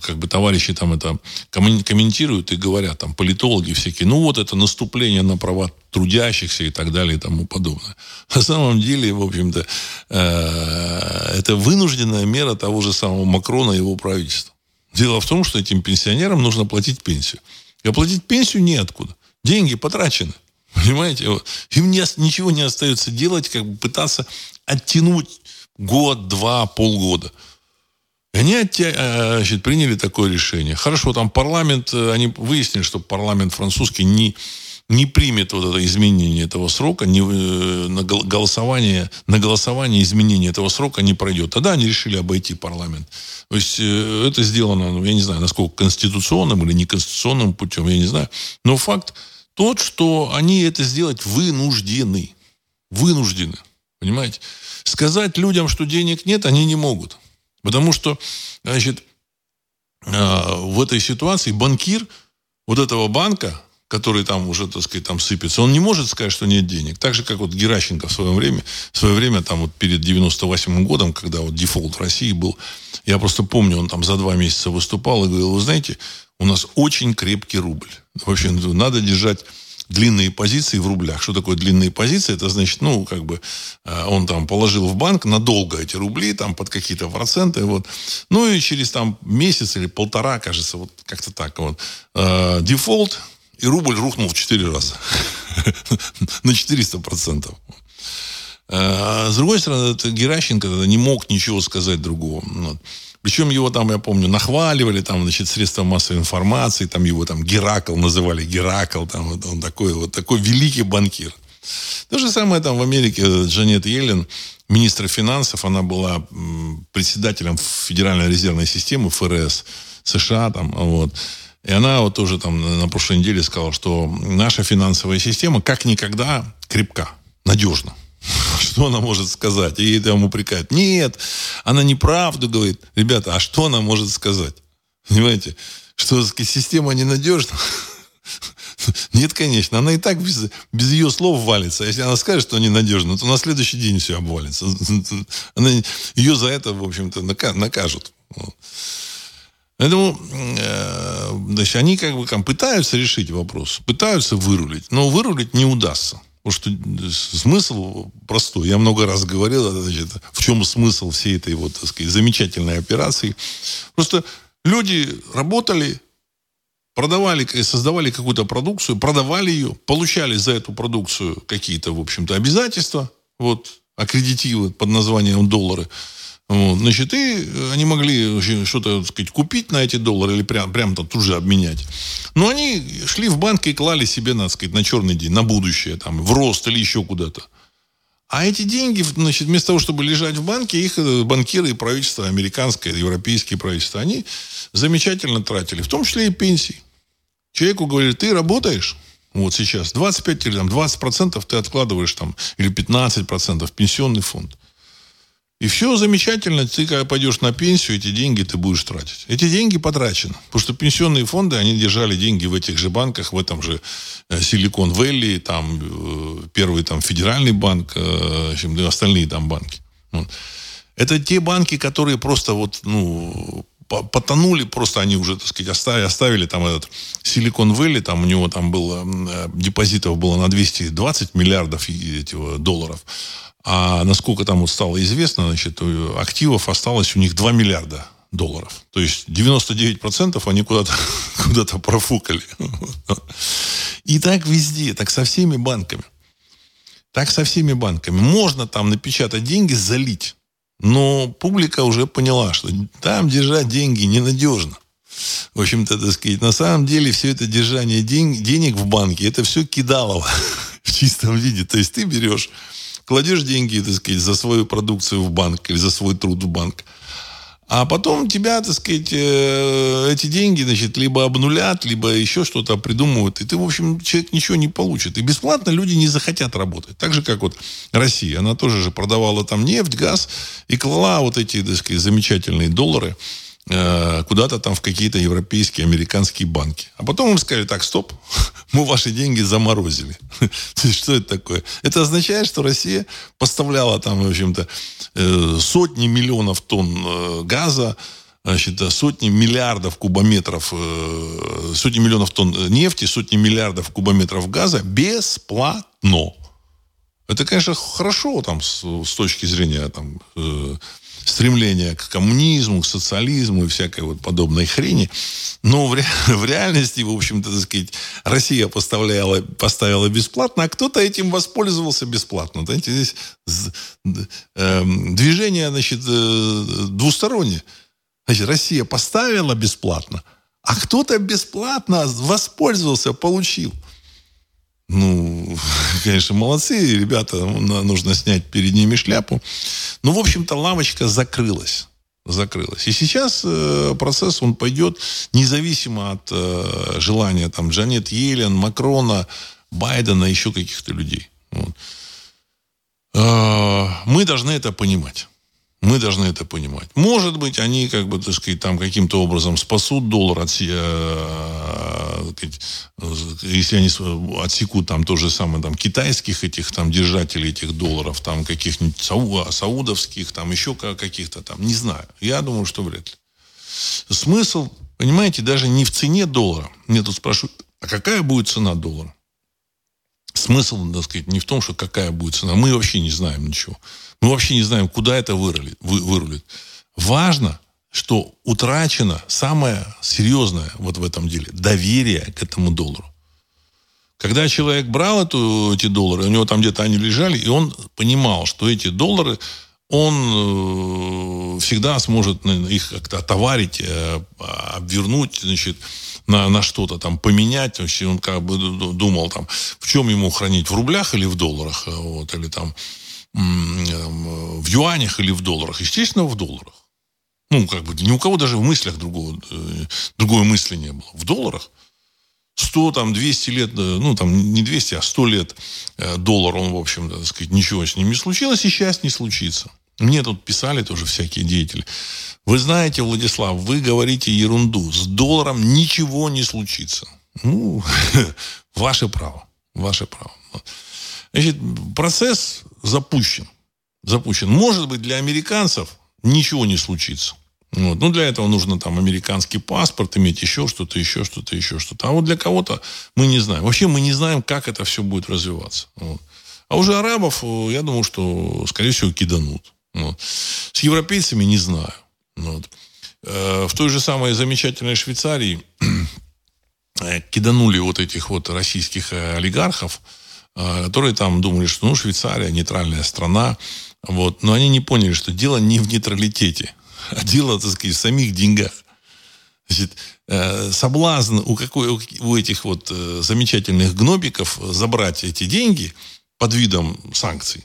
как бы товарищи там это комментируют и говорят, там, политологи всякие, ну, вот это наступление на права трудящихся и так далее и тому подобное. На самом деле, в общем-то, э, это вынужденная мера того же самого Макрона и его правительства. Дело в том, что этим пенсионерам нужно платить пенсию. И оплатить пенсию неоткуда. Деньги потрачены. Понимаете? Им не, ничего не остается делать, как бы пытаться оттянуть год, два, полгода. И они э, значит, приняли такое решение. Хорошо, там парламент, э, они выяснили, что парламент французский не, не примет вот это изменение этого срока, не, э, на голосование, на голосование изменение этого срока не пройдет. Тогда они решили обойти парламент. То есть э, это сделано, ну, я не знаю, насколько конституционным или неконституционным путем, я не знаю. Но факт тот, что они это сделать вынуждены. Вынуждены. Понимаете? Сказать людям, что денег нет, они не могут. Потому что, значит, э, в этой ситуации банкир вот этого банка, который там уже, так сказать, там сыпется, он не может сказать, что нет денег. Так же, как вот Геращенко в свое время, в свое время, там вот перед 98 годом, когда вот дефолт России был, я просто помню, он там за два месяца выступал и говорил, вы знаете, у нас очень крепкий рубль. Вообще, надо держать длинные позиции в рублях. Что такое длинные позиции? Это значит, ну, как бы э, он там положил в банк надолго эти рубли, там под какие-то проценты, вот. Ну, и через там месяц или полтора, кажется, вот как-то так вот, э, дефолт, и рубль рухнул в 4 раза. На 400%. А с другой стороны, Геращенко не мог ничего сказать другого. Причем его там, я помню, нахваливали, там, значит, средства массовой информации, там его там Геракл называли, Геракл, там, вот он такой вот такой великий банкир. То же самое там в Америке Джанет Йеллен, министр финансов, она была председателем Федеральной резервной системы ФРС США там, вот. И она вот тоже там на прошлой неделе сказала, что наша финансовая система как никогда крепка, надежна. Что она может сказать? И там упрекают. Нет, она неправду говорит. Ребята, а что она может сказать? Понимаете? Что система ненадежна? Нет, конечно. Она и так без, без ее слов валится. Если она скажет, что ненадежна, то на следующий день все обвалится. Она, ее за это, в общем-то, накажут. Поэтому э, значит, они как бы там, пытаются решить вопрос, пытаются вырулить, но вырулить не удастся. Потому что смысл простой. Я много раз говорил, значит, в чем смысл всей этой вот, так сказать, замечательной операции. Просто люди работали, продавали, создавали какую-то продукцию, продавали ее, получали за эту продукцию какие-то, в общем-то, обязательства, вот, аккредитивы под названием доллары – вот. Значит, и они могли что-то, сказать, купить на эти доллары или прям, прям там тут же обменять. Но они шли в банк и клали себе, так сказать, на черный день, на будущее, там, в рост или еще куда-то. А эти деньги, значит, вместо того, чтобы лежать в банке, их э, банкиры и правительство, американское, европейские правительства, они замечательно тратили, в том числе и пенсии. Человеку говорили, ты работаешь, вот сейчас, 25 или там, 20 процентов ты откладываешь там, или 15 процентов пенсионный фонд. И все замечательно, ты когда пойдешь на пенсию, эти деньги ты будешь тратить. Эти деньги потрачены. Потому что пенсионные фонды, они держали деньги в этих же банках, в этом же Силикон Вэлли, там э, первый там федеральный банк, э, и остальные там банки. Это те банки, которые просто вот, ну, потонули, просто они уже, так сказать, оставили, оставили там этот Силикон Вэлли, там у него там было, э, депозитов было на 220 миллиардов этих долларов. А насколько там вот стало известно, значит, активов осталось у них 2 миллиарда долларов. То есть 99% они куда-то куда профукали. И так везде, так со всеми банками. Так со всеми банками. Можно там напечатать деньги, залить. Но публика уже поняла, что там держать деньги ненадежно. В общем-то, так сказать, на самом деле все это держание день, денег в банке, это все кидалово в чистом виде. То есть ты берешь кладешь деньги, так сказать, за свою продукцию в банк или за свой труд в банк. А потом тебя, так сказать, э, эти деньги, значит, либо обнулят, либо еще что-то придумывают. И ты, в общем, человек ничего не получит. И бесплатно люди не захотят работать. Так же, как вот Россия. Она тоже же продавала там нефть, газ и клала вот эти, так сказать, замечательные доллары Э, куда-то там в какие-то европейские, американские банки. А потом им сказали, так, стоп, мы ваши деньги заморозили. Что это такое? Это означает, что Россия поставляла там, в общем-то, э, сотни миллионов тонн э, газа, значит, сотни миллиардов кубометров, сотни миллионов тонн нефти, сотни миллиардов кубометров газа бесплатно. Это, конечно, хорошо там с, с точки зрения там, стремление к коммунизму, к социализму и всякой вот подобной хрени. Но в, ре, в реальности, в общем-то, так сказать, Россия поставляла, поставила бесплатно, а кто-то этим воспользовался бесплатно. Знаете, здесь э, движение, значит, э, двустороннее. Значит, Россия поставила бесплатно, а кто-то бесплатно воспользовался, получил. Ну, конечно, молодцы, ребята, нужно снять перед ними шляпу. Ну, в общем-то, лавочка закрылась. Закрылась. И сейчас э, процесс, он пойдет независимо от э, желания там Джанет Йеллен, Макрона, Байдена, еще каких-то людей. Вот. Э, мы должны это понимать. Мы должны это понимать. Может быть, они, как бы, так сказать, там каким-то образом спасут доллар от, э, если они отсекут там то же самое, там, китайских этих там держателей этих долларов, там, каких-нибудь саудовских, там, еще каких-то там, не знаю. Я думаю, что вряд ли. Смысл, понимаете, даже не в цене доллара. Мне тут спрашивают, а какая будет цена доллара? Смысл, так сказать, не в том, что какая будет цена. Мы вообще не знаем ничего. Мы вообще не знаем, куда это вырулит. вырулит. Важно, что утрачено самое серьезное вот в этом деле – доверие к этому доллару. Когда человек брал эту, эти доллары, у него там где-то они лежали, и он понимал, что эти доллары он э, всегда сможет их как-то отоварить, э, обвернуть, значит, на, на что-то там поменять. Есть он как бы думал, там, в чем ему хранить, в рублях или в долларах, э, вот, или там в юанях или в долларах. Естественно, в долларах. Ну, как бы ни у кого даже в мыслях другого, другой мысли не было. В долларах. 100, там, 200 лет, ну, там, не 200, а 100 лет доллар, он, в общем, так сказать, ничего с ним не случилось, и сейчас не случится. Мне тут писали тоже всякие деятели. Вы знаете, Владислав, вы говорите ерунду. С долларом ничего не случится. Ну, ваше право. Ваше право. Значит, процесс запущен. Запущен. Может быть, для американцев ничего не случится. Вот. Ну, для этого нужно там американский паспорт, иметь еще что-то, еще что-то, еще что-то. А вот для кого-то мы не знаем. Вообще мы не знаем, как это все будет развиваться. Вот. А уже арабов, э, я думаю, что, скорее всего, киданут. Вот. С европейцами не знаю. Вот. Э, в той же самой замечательной Швейцарии э, киданули вот этих вот российских э, олигархов, которые там думали, что ну, Швейцария нейтральная страна. Вот. Но они не поняли, что дело не в нейтралитете, а дело, так сказать, в самих деньгах. Значит, соблазн у, какой, у этих вот замечательных гнобиков забрать эти деньги под видом санкций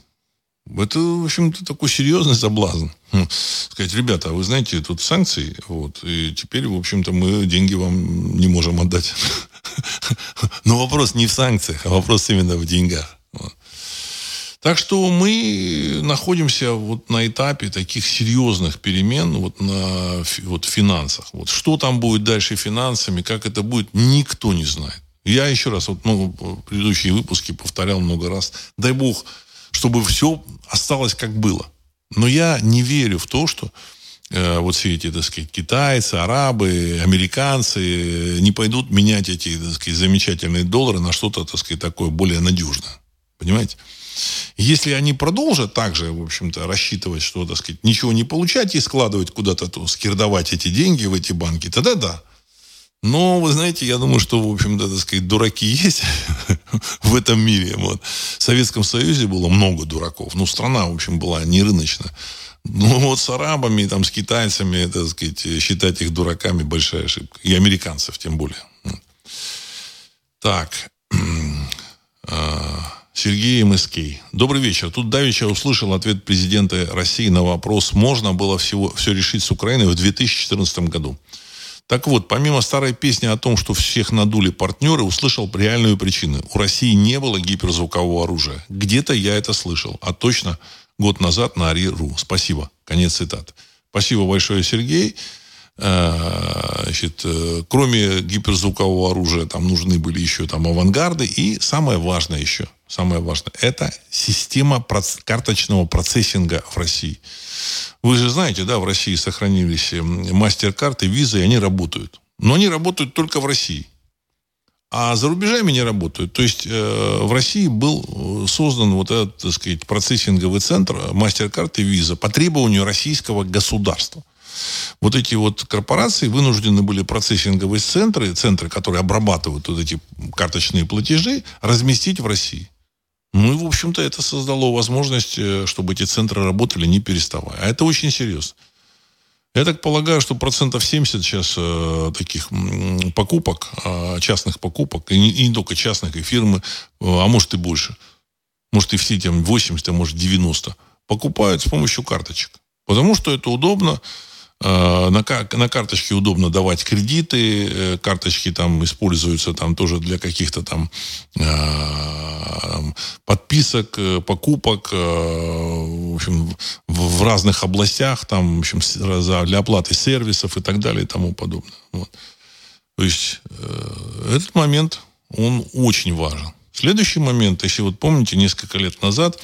это, в общем-то, такой серьезный соблазн. Хм. Сказать, ребята, вы знаете, тут санкции, вот, и теперь, в общем-то, мы деньги вам не можем отдать. Но вопрос не в санкциях, а вопрос именно в деньгах. Так что мы находимся вот на этапе таких серьезных перемен вот на вот финансах. Вот что там будет дальше финансами, как это будет, никто не знает. Я еще раз, вот ну, предыдущие выпуски повторял много раз. Дай бог, чтобы все осталось как было. Но я не верю в то, что э, вот все эти, так сказать, китайцы, арабы, американцы э, не пойдут менять эти, так сказать, замечательные доллары на что-то, так сказать, такое более надежное. Понимаете? Если они продолжат также, в общем-то, рассчитывать, что, так сказать, ничего не получать и складывать куда-то, то, скирдовать эти деньги в эти банки, тогда да. Но, вы знаете, я думаю, что, в общем-то, так сказать, дураки есть в этом мире. Вот. В Советском Союзе было много дураков. Ну, страна, в общем, была не рыночная. Ну, вот с арабами, там, с китайцами, так сказать, считать их дураками большая ошибка. И американцев, тем более. Так. А, Сергей МСК. Добрый вечер. Тут Давича услышал ответ президента России на вопрос, можно было всего, все решить с Украиной в 2014 году. Так вот, помимо старой песни о том, что всех надули партнеры, услышал реальную причину. У России не было гиперзвукового оружия. Где-то я это слышал. А точно год назад на Ари.ру. Спасибо. Конец цитаты. Спасибо большое, Сергей. Э, значит, э, кроме гиперзвукового оружия, там нужны были еще там авангарды. И самое важное еще, самое важное, это система карточного процессинга в России. Вы же знаете, да, в России сохранились мастер-карты, визы, и они работают. Но они работают только в России. А за рубежами не работают. То есть э, в России был э, создан вот этот, так сказать, процессинговый центр мастер-карты виза по требованию российского государства. Вот эти вот корпорации вынуждены были процессинговые центры, центры, которые обрабатывают вот эти карточные платежи, разместить в России. Ну и, в общем-то, это создало возможность, э, чтобы эти центры работали не переставая. А это очень серьезно. Я так полагаю, что процентов 70 сейчас э, таких покупок, э, частных покупок, и не, и не только частных, и фирмы, э, а может и больше, может и все там 80, а может 90, покупают с помощью карточек. Потому что это удобно, на, на карточке удобно давать кредиты, э, карточки там используются там тоже для каких-то там э, подписок, покупок, в общем, в, разных областях, там, в общем, для оплаты сервисов и так далее и тому подобное. Вот. То есть этот момент, он очень важен. Следующий момент, если вот помните, несколько лет назад Э,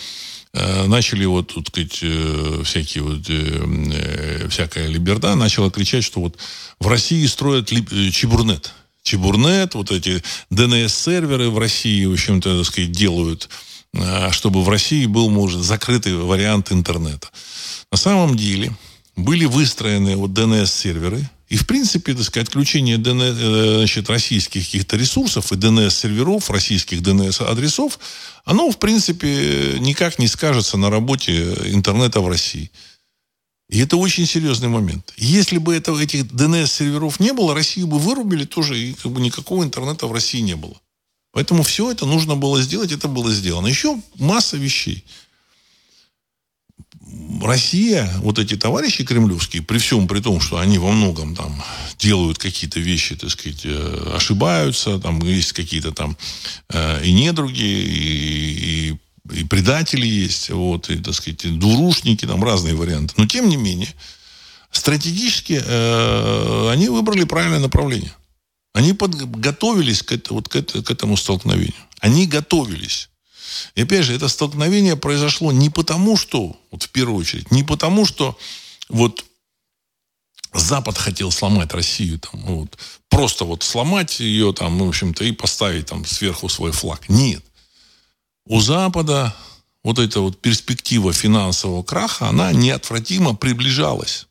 начали вот, тут сказать, э, всякие вот, э, всякая либерда начала кричать, что вот в России строят чебурнет. Чебурнет, вот эти DNS-серверы в России, в общем-то, так сказать, делают, чтобы в России был, может, закрытый вариант интернета. На самом деле были выстроены вот DNS-серверы, И, в принципе, так сказать, отключение DNS, э, значит, российских каких-то ресурсов и DNS-серверов, российских DNS-адресов, оно, в принципе, никак не скажется на работе интернета в России. И это очень серьезный момент. Если бы этого, этих DNS-серверов не было, Россию бы вырубили тоже, и как бы никакого интернета в России не было. Поэтому все это нужно было сделать, это было сделано. Еще масса вещей. Россия, вот эти товарищи кремлевские, при всем при том, что они во многом там делают какие-то вещи, так сказать, э, ошибаются, там есть какие-то там э, и недруги, и, и и предатели есть, вот, и, так сказать, дурушники, там разные варианты. Но, тем не менее, стратегически э, они выбрали правильное направление. Они подготовились к, это, вот, к, это, к этому столкновению. Они готовились. И опять же, это столкновение произошло не потому, что, вот в первую очередь, не потому, что вот Запад хотел сломать Россию, там, вот, просто вот сломать ее, там, ну, в общем-то, и поставить там сверху свой флаг. Нет у Запада вот эта вот перспектива финансового краха, она неотвратимо приближалась.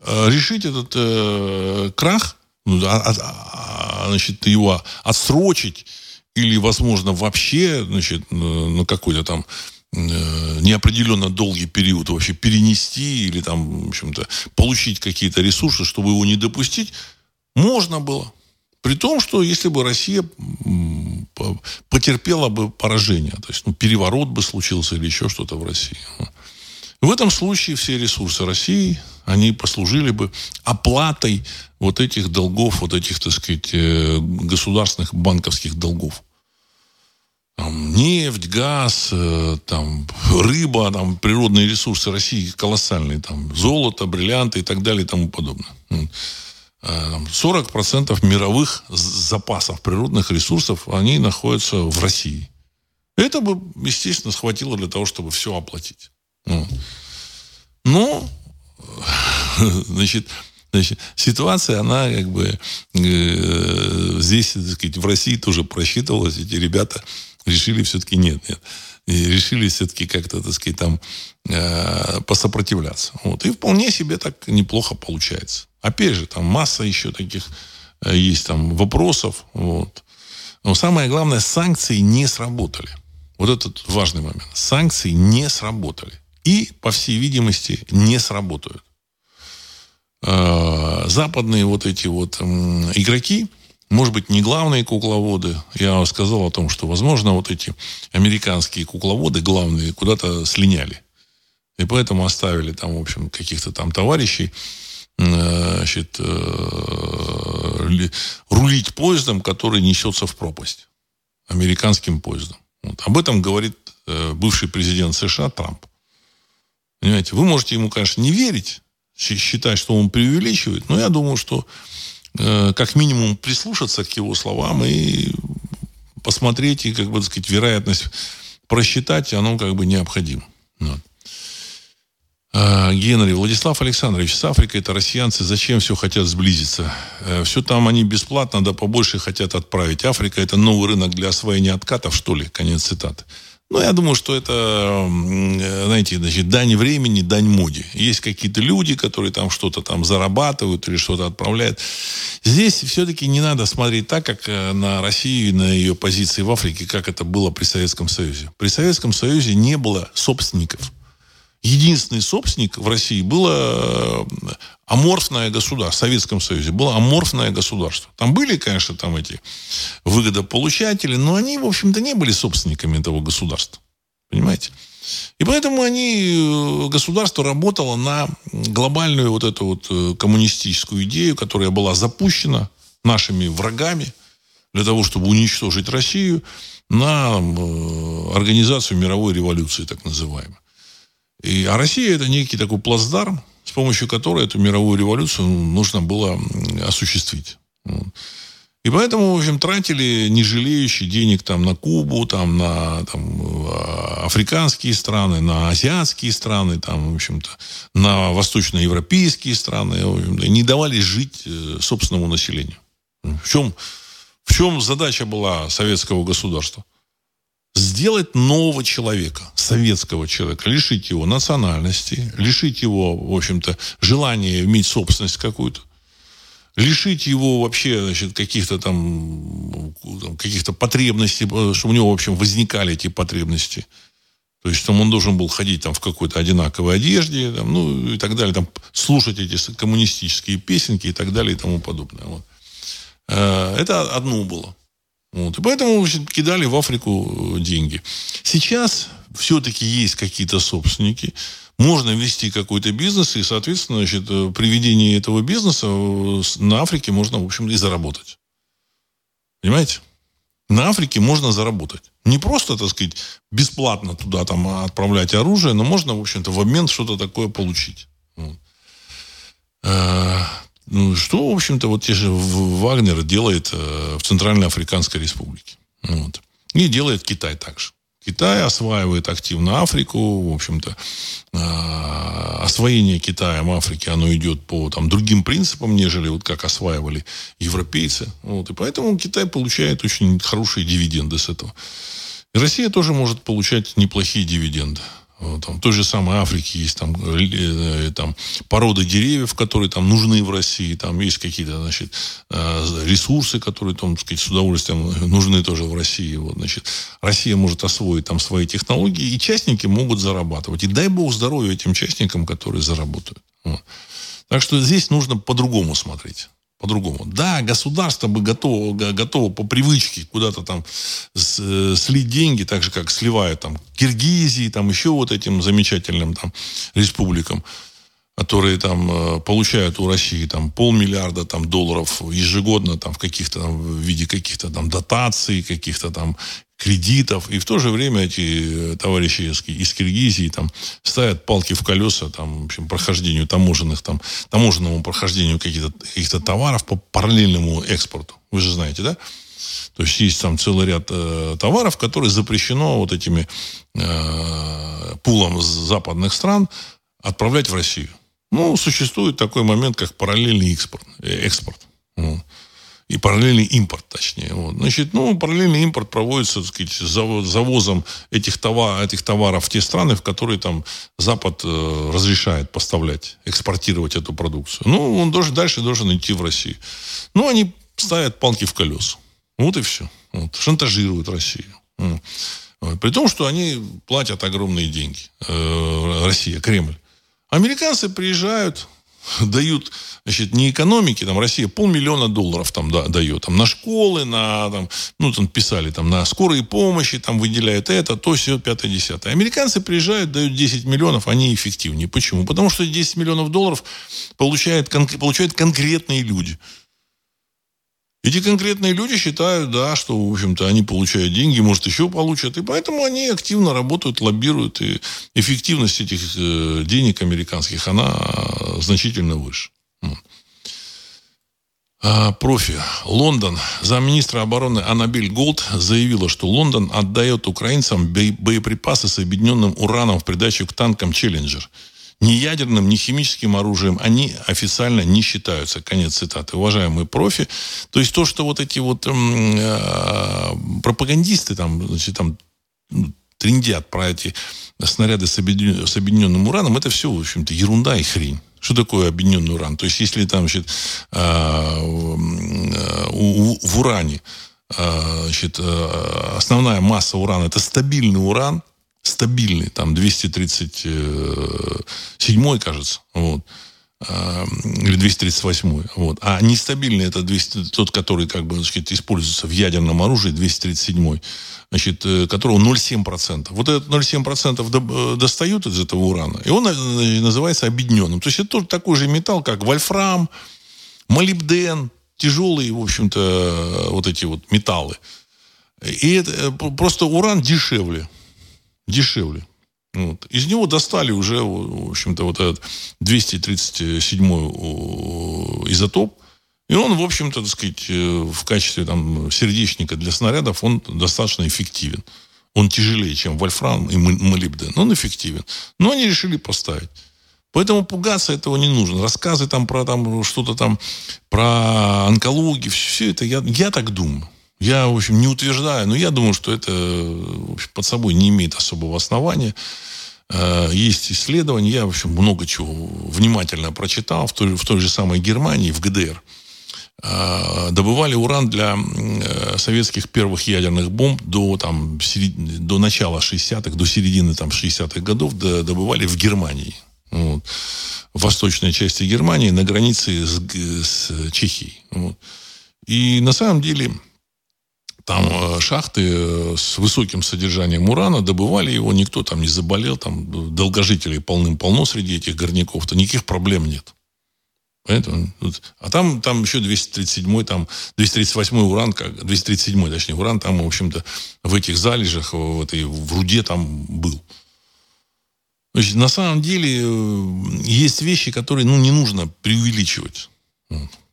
Э, решить этот э, крах, ну, а, а, а, значит, его отсрочить или, возможно, вообще, значит, на какой-то там э, неопределенно долгий период вообще перенести или там, в общем-то, получить какие-то ресурсы, чтобы его не допустить, можно было. При том, что если бы Россия потерпела бы поражение, то есть ну, переворот бы случился или еще что-то в России. В этом случае все ресурсы России, они послужили бы оплатой вот этих долгов, вот этих, так сказать, э, государственных банковских долгов. Там, нефть, газ, э, там, рыба, там, природные ресурсы России колоссальные, там, золото, бриллианты и так далее и тому подобное. 40% э, мировых запасов природных ресурсов, они находятся в России. Это бы, естественно, схватило для того, чтобы все оплатить. Ну. Но, значит, значит, ситуация, она как бы э, здесь, так сказать, в России тоже просчитывалась. Эти ребята решили все-таки нет, нет. И решили все-таки как-то, так сказать, там э, посопротивляться. Вот. И вполне себе так неплохо получается. Опять же, там масса еще таких э, есть там вопросов. Вот. Но самое главное, санкции не сработали. Вот этот важный момент. Санкции не сработали. И, по всей видимости, не сработают. Э, западные вот эти вот игроки, может быть, не главные кукловоды. Я сказал о том, что, возможно, вот эти американские кукловоды главные куда-то слиняли. И поэтому оставили там, в общем, каких-то там товарищей, значит, э, рулить поездом, который несется в пропасть. Американским поездом. Вот. Об этом говорит э, бывший президент США Трамп. Понимаете, вы можете ему, конечно, не верить, считать, что он преувеличивает, но я думаю, что э, как минимум прислушаться к его словам и посмотреть, и, как бы, так сказать, вероятность просчитать, оно как бы необходимо. Вот. А, Генри, Владислав Александрович, с Африкой это россиянцы, зачем все хотят сблизиться? Э, все там они бесплатно, да побольше хотят отправить. Африка это новый рынок для освоения откатов, что ли? Конец цитаты. Ну, я думаю, что это, э, знаете, значит, дань времени, дань моде. Есть какие-то люди, которые там что-то там зарабатывают или что-то отправляют. Здесь все-таки не надо смотреть так, как э, на Россию на ее позиции в Африке, как это было при Советском Союзе. При Советском Союзе не было собственников единственный собственник в России было э, аморфное государство, в Советском Союзе было аморфное государство. Там были, конечно, там эти выгодополучатели, но они, в общем-то, не были собственниками этого государства. Понимаете? И поэтому они, э, государство работало на глобальную вот эту вот э, коммунистическую идею, которая была запущена нашими врагами для того, чтобы уничтожить Россию на организацию мировой революции, так называемой. И, а Россия это некий такой плацдарм, с помощью которой эту мировую революцию нужно было осуществить. И поэтому, в общем, тратили не жалеющие денег там на Кубу, там на там, а, африканские страны, на азиатские страны, там, в общем-то, на восточноевропейские страны, в общем не давали жить э, собственному населению. В чем, в чем задача была советского государства? Сделать нового человека, советского человека, лишить его национальности, лишить его, в общем-то, желания иметь собственность какую-то, лишить его вообще значит, каких-то там, каких-то потребностей, чтобы у него, в общем, возникали эти потребности. То есть там он должен был ходить там в какой-то одинаковой одежде, там, ну и так далее, там слушать эти коммунистические песенки и так далее и тому подобное. Вот. Э, это одно было. Вот. И поэтому общем, кидали в Африку деньги. Сейчас все-таки есть какие-то собственники, можно вести какой-то бизнес, и, соответственно, значит, э, при ведении этого бизнеса э, на Африке можно, в общем, и заработать. Понимаете? На Африке можно заработать. Не просто, так сказать, бесплатно туда там отправлять оружие, но можно, в общем-то, в обмен что-то такое получить. Вот. Э, ну, что, в общем-то, вот те же Вагнер делает в Центральной Африканской Республике. Вот. И делает Китай также. Китай осваивает активно Африку, в общем-то, а, освоение Китаем Африки, оно идет по там, другим принципам, нежели вот как осваивали европейцы. Вот, и поэтому Китай получает очень хорошие дивиденды с этого. И Россия тоже может получать неплохие дивиденды. Там, в той же самой Африке есть там, э, там породы деревьев, которые там нужны в России. Там есть какие-то значит, э, ресурсы, которые там, сказать, с удовольствием нужны тоже в России. Вот, значит, Россия может освоить там свои технологии, и частники могут зарабатывать. И дай бог здоровья этим частникам, которые заработают. Вот. Так что здесь нужно по-другому смотреть по-другому. Да, государство бы готово, готово по привычке куда-то там э, слить деньги, так же, как сливают там Киргизии, там еще вот этим замечательным там республикам, которые там э, получают у России там полмиллиарда там долларов ежегодно там в каких-то в виде каких-то там дотаций, каких-то там кредитов. И в то же время эти э, товарищи из, из Киргизии там ставят палки в колеса там, в общем, прохождению таможенных, там, таможенному прохождению каких-то каких товаров по параллельному экспорту. Вы же знаете, да? То есть есть там целый ряд э, товаров, которые запрещено вот этими э, пулом западных стран отправлять в Россию. Ну, существует такой момент, как параллельный экспорт. Э, экспорт. Вот и параллельный импорт, точнее. Вот. Значит, ну, параллельный импорт проводится, так сказать, завозом этих, товар, этих товаров в те страны, в которые там Запад э, разрешает поставлять, экспортировать эту продукцию. Ну, он должен, дальше должен идти в Россию. Ну, они ставят палки в колеса. Вот и все. Вот. Шантажируют Россию. При том, что они платят огромные деньги. Э, Россия, Кремль. Американцы приезжают, дают, значит, не экономики, там Россия полмиллиона долларов там да, дает, там на школы, на, там, ну, там писали, там на скорые помощи, там выделяют это, то, все, пятое, десятое. Американцы приезжают, дают 10 миллионов, они эффективнее. Почему? Потому что 10 миллионов долларов получают, кон, получают конкретные люди. Эти конкретные люди считают, да, что, в общем-то, они получают деньги, может, еще получат. И поэтому они активно работают, лоббируют. И эффективность этих э, денег американских, она значительно выше. А, профи. Лондон. Замминистра обороны Аннабель Голд заявила, что Лондон отдает украинцам боеприпасы с объединенным ураном в придачу к танкам «Челленджер» ни ядерным, ни химическим оружием они официально не считаются. Конец цитаты. Уважаемые профи. То есть то, что вот эти вот э, пропагандисты там, значит, там ну, трендят про эти снаряды с, объединенным, с объединенным ураном, это все, в общем-то, ерунда и хрень. Что такое объединенный уран? То есть, если там, значит, э, э, в уране э, значит, основная масса урана это стабильный уран, стабильный, там 237 кажется, вот, а, или 238 вот. А нестабильный это 200, тот, который как бы, значит, используется в ядерном оружии, 237 значит, э, которого 0,7%. Вот этот 0,7% э, достают из этого урана, и он э, называется объединенным. То есть это тоже такой же металл, как вольфрам, молибден, тяжелые, в общем-то, вот эти вот металлы. И это, просто уран дешевле дешевле. Вот. Из него достали уже, в общем-то, вот этот 237 изотоп. И он, в общем-то, так сказать, э, в качестве там, сердечника для снарядов, он достаточно эффективен. Он тяжелее, чем вольфрам и молибден. Но он эффективен. Но они решили поставить. Поэтому пугаться этого не нужно. Рассказы там про там, что-то там, про онкологию, все это, я, я так думаю. Я, в общем, не утверждаю, но я думаю, что это общем, под собой не имеет особого основания. Э, есть исследования, я, в общем, много чего внимательно прочитал в той, в той же самой Германии, в ГДР. Э, добывали уран для э, советских первых ядерных бомб до, там, до начала 60-х, до середины там, 60-х годов добывали в Германии. Вот. В восточной части Германии на границе с, с Чехией. Вот. И на самом деле там э, шахты э, с высоким содержанием урана, добывали его, никто там не заболел, там долгожителей полным-полно среди этих горняков-то, никаких проблем нет. Поэтому, а там, там еще 237 там 238 уран, как, 237 точнее, уран там, в общем-то, в этих залежах, в, этой, в руде там был. Значит, на самом деле э, есть вещи, которые ну, не нужно преувеличивать.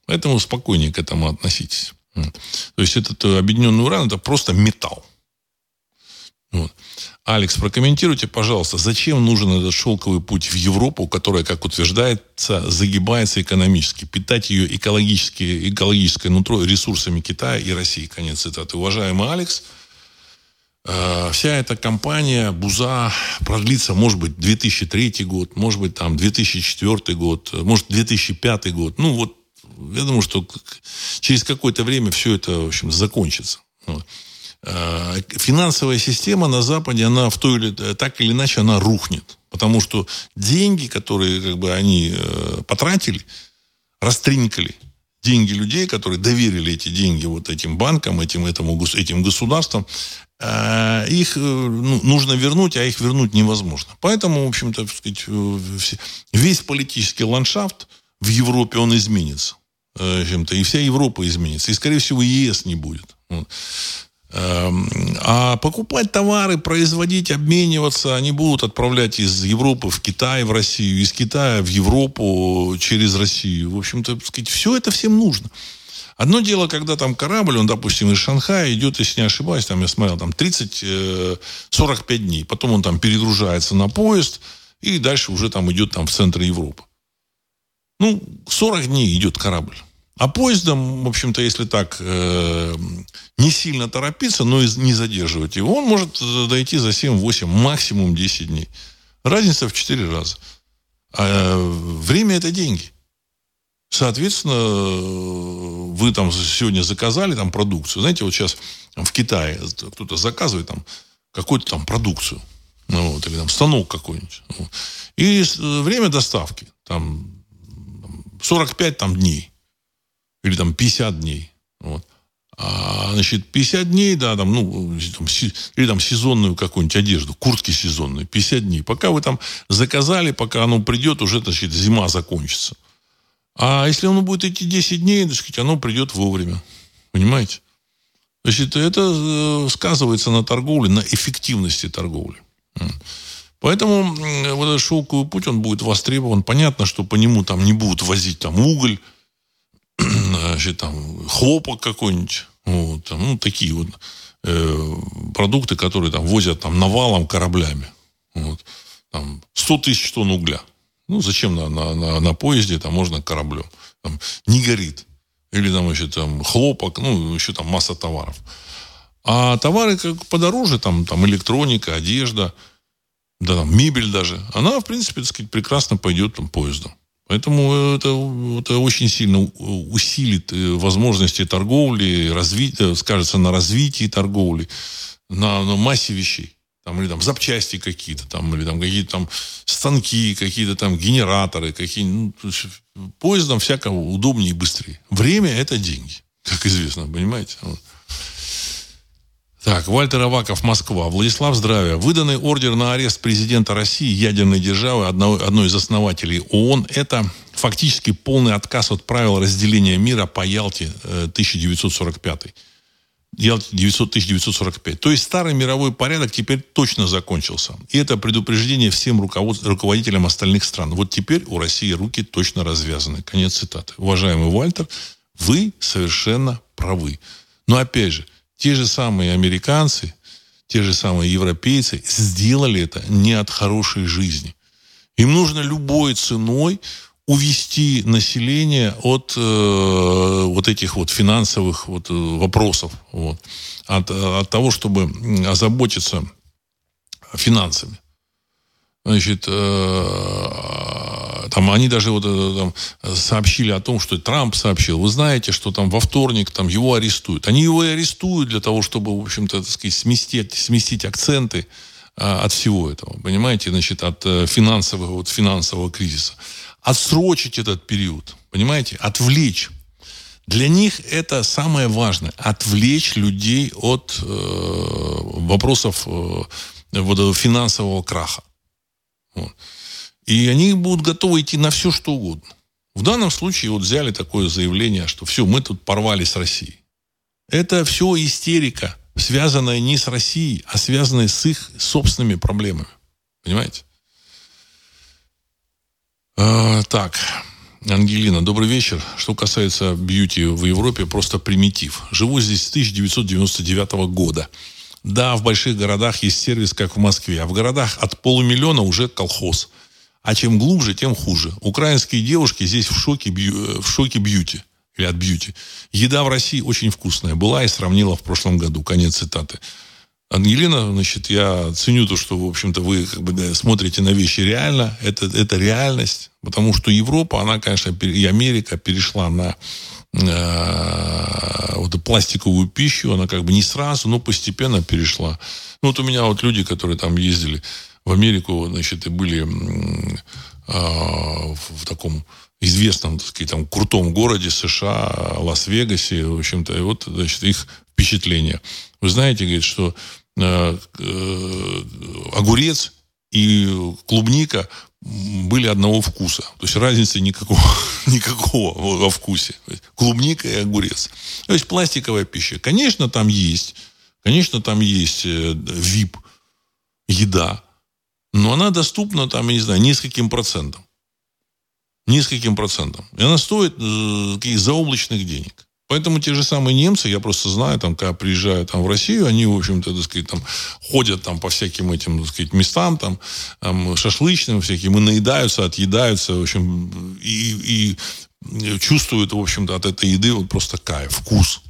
Поэтому спокойнее к этому относитесь. То есть этот э, объединенный уран это просто металл. Вот. Алекс, прокомментируйте, пожалуйста, зачем нужен этот шелковый путь в Европу, которая, как утверждается, загибается экономически, питать ее экологически, экологическое нутро ресурсами Китая и России. Конец цитаты. Уважаемый Алекс, э, вся эта кампания Буза продлится, может быть, 2003 год, может быть, там 2004 год, может, 2005 год. Ну, вот я думаю, что через какое-то время все это, в общем, закончится. А, финансовая система на Западе, она в той или так или иначе, она рухнет. Потому что деньги, которые как бы они э, потратили, растринкали деньги людей, которые доверили эти деньги вот этим банкам, этим, этому, этим государствам, а, их э, ну, нужно вернуть, а их вернуть невозможно. Поэтому, в общем-то, сказать, э, весь политический ландшафт в Европе, он изменится чем-то, и вся Европа изменится. И, скорее всего, ЕС не будет. Эм, а покупать товары, производить, обмениваться, они будут отправлять из Европы в Китай, в Россию, из Китая в Европу через Россию. В общем-то, сказать, все это всем нужно. Одно дело, когда там корабль, он, допустим, из Шанхая идет, если не ошибаюсь, там я смотрел, там 30-45 э, дней. Потом он там перегружается на поезд, и дальше уже там идет там в центр Европы. Ну, 40 дней идет корабль. А поездом, в общем-то, если так э, не сильно торопиться, но и не задерживать его, он может дойти за 7-8, максимум 10 дней. Разница в 4 раза. А э, время это деньги. Соответственно, вы там сегодня заказали там продукцию. Знаете, вот сейчас в Китае кто-то заказывает там какую-то там продукцию. Ну, вот, или там станок какой-нибудь. И время доставки там 45 там дней. Или там 50 дней. Вот. А, значит, 50 дней, да, там, ну, там, или там сезонную какую-нибудь одежду, куртки сезонные, 50 дней. Пока вы там заказали, пока оно придет, уже, значит, зима закончится. А если оно будет идти 10 дней, так сказать, оно придет вовремя. Понимаете? Значит, это э, сказывается на торговле, на эффективности торговли. Поэтому вот этот шелковый путь, он будет востребован. Понятно, что по нему там не будут возить там уголь, значит, там, хлопок какой-нибудь. Вот, ну, такие вот э, продукты, которые там возят там навалом кораблями. Вот, там 100 тысяч тонн угля. Ну, зачем на, на, на, на поезде, там можно кораблем. Там не горит. Или там еще там хлопок, ну, еще там масса товаров. А товары как подороже, там, там электроника, одежда – да, там, мебель даже, она, в принципе, так сказать, прекрасно пойдет там, поездом. Поэтому это, это очень сильно усилит э, возможности торговли, развития, скажется на развитии торговли, на, на массе вещей. Там, или там запчасти какие-то, там, или там какие-то там станки, какие-то там генераторы, какие ну, поездом всяко удобнее и быстрее. Время – это деньги, как известно, понимаете? Вот. Так, Вальтер Аваков, Москва. Владислав, здравия. Выданный ордер на арест президента России, ядерной державы, одной, одной из основателей ООН, это фактически полный отказ от правил разделения мира по Ялте 1945. Ялте 1945. То есть старый мировой порядок теперь точно закончился. И это предупреждение всем руководителям остальных стран. Вот теперь у России руки точно развязаны. Конец цитаты. Уважаемый Вальтер, вы совершенно правы. Но опять же, те же самые американцы, те же самые европейцы сделали это не от хорошей жизни. Им нужно любой ценой увести население от э, вот этих вот финансовых вот э, вопросов, вот, от, от того, чтобы озаботиться финансами. Значит, э, там они даже вот э, там, сообщили о том, что Трамп сообщил. Вы знаете, что там во вторник там его арестуют. Они его и арестуют для того, чтобы, в общем-то, сказать, сместить, сместить акценты э, от всего этого. Понимаете, значит, от э, финансового, вот, финансового кризиса. Отсрочить этот период. Понимаете? Отвлечь. Для них это самое важное. Отвлечь людей от э, вопросов э, вот, финансового краха. Вот. И они будут готовы идти на все, что угодно. В данном случае вот взяли такое заявление, что все, мы тут порвали с Россией. Это все истерика, связанная не с Россией, а связанная с их собственными проблемами. Понимаете? А, так, Ангелина, добрый вечер. Что касается бьюти в Европе, просто примитив. Живу здесь с 1999 года. Да, в больших городах есть сервис, как в Москве, а в городах от полумиллиона уже колхоз. А чем глубже, тем хуже. Украинские девушки здесь в шоке, бью, в шоке бьюти. Или от бьюти. Еда в России очень вкусная. Была и сравнила в прошлом году. Конец цитаты. Ангелина, значит, я ценю то, что, в общем-то, вы как бы, смотрите на вещи реально. Это, это реальность. Потому что Европа, она, конечно, и Америка перешла на э, вот пластиковую пищу, она как бы не сразу, но постепенно перешла. Ну, вот у меня вот люди, которые там ездили в Америку, значит, и были э, в таком известном, так сказать, там, крутом городе США, Лас-Вегасе, в общем-то, и вот, значит, их впечатление. Вы знаете, говорит, что э, э, огурец и клубника были одного вкуса. То есть разницы никакого, никакого во вкусе. Клубника и огурец. То есть пластиковая пища. Конечно, там есть. Конечно, там есть VIP э, еда. Но она доступна, там, я не знаю, нескольким процентам. Нескольким процентам. И она стоит э, таких заоблачных денег. Поэтому те же самые немцы, я просто знаю, там, когда приезжают там, в Россию, они, в общем-то, так сказать, там, ходят там, по всяким этим, так сказать, местам, там, там шашлычным всяким, и наедаются, отъедаются, в общем, и, и чувствуют, в общем-то, от этой еды вот просто кайф, вкус.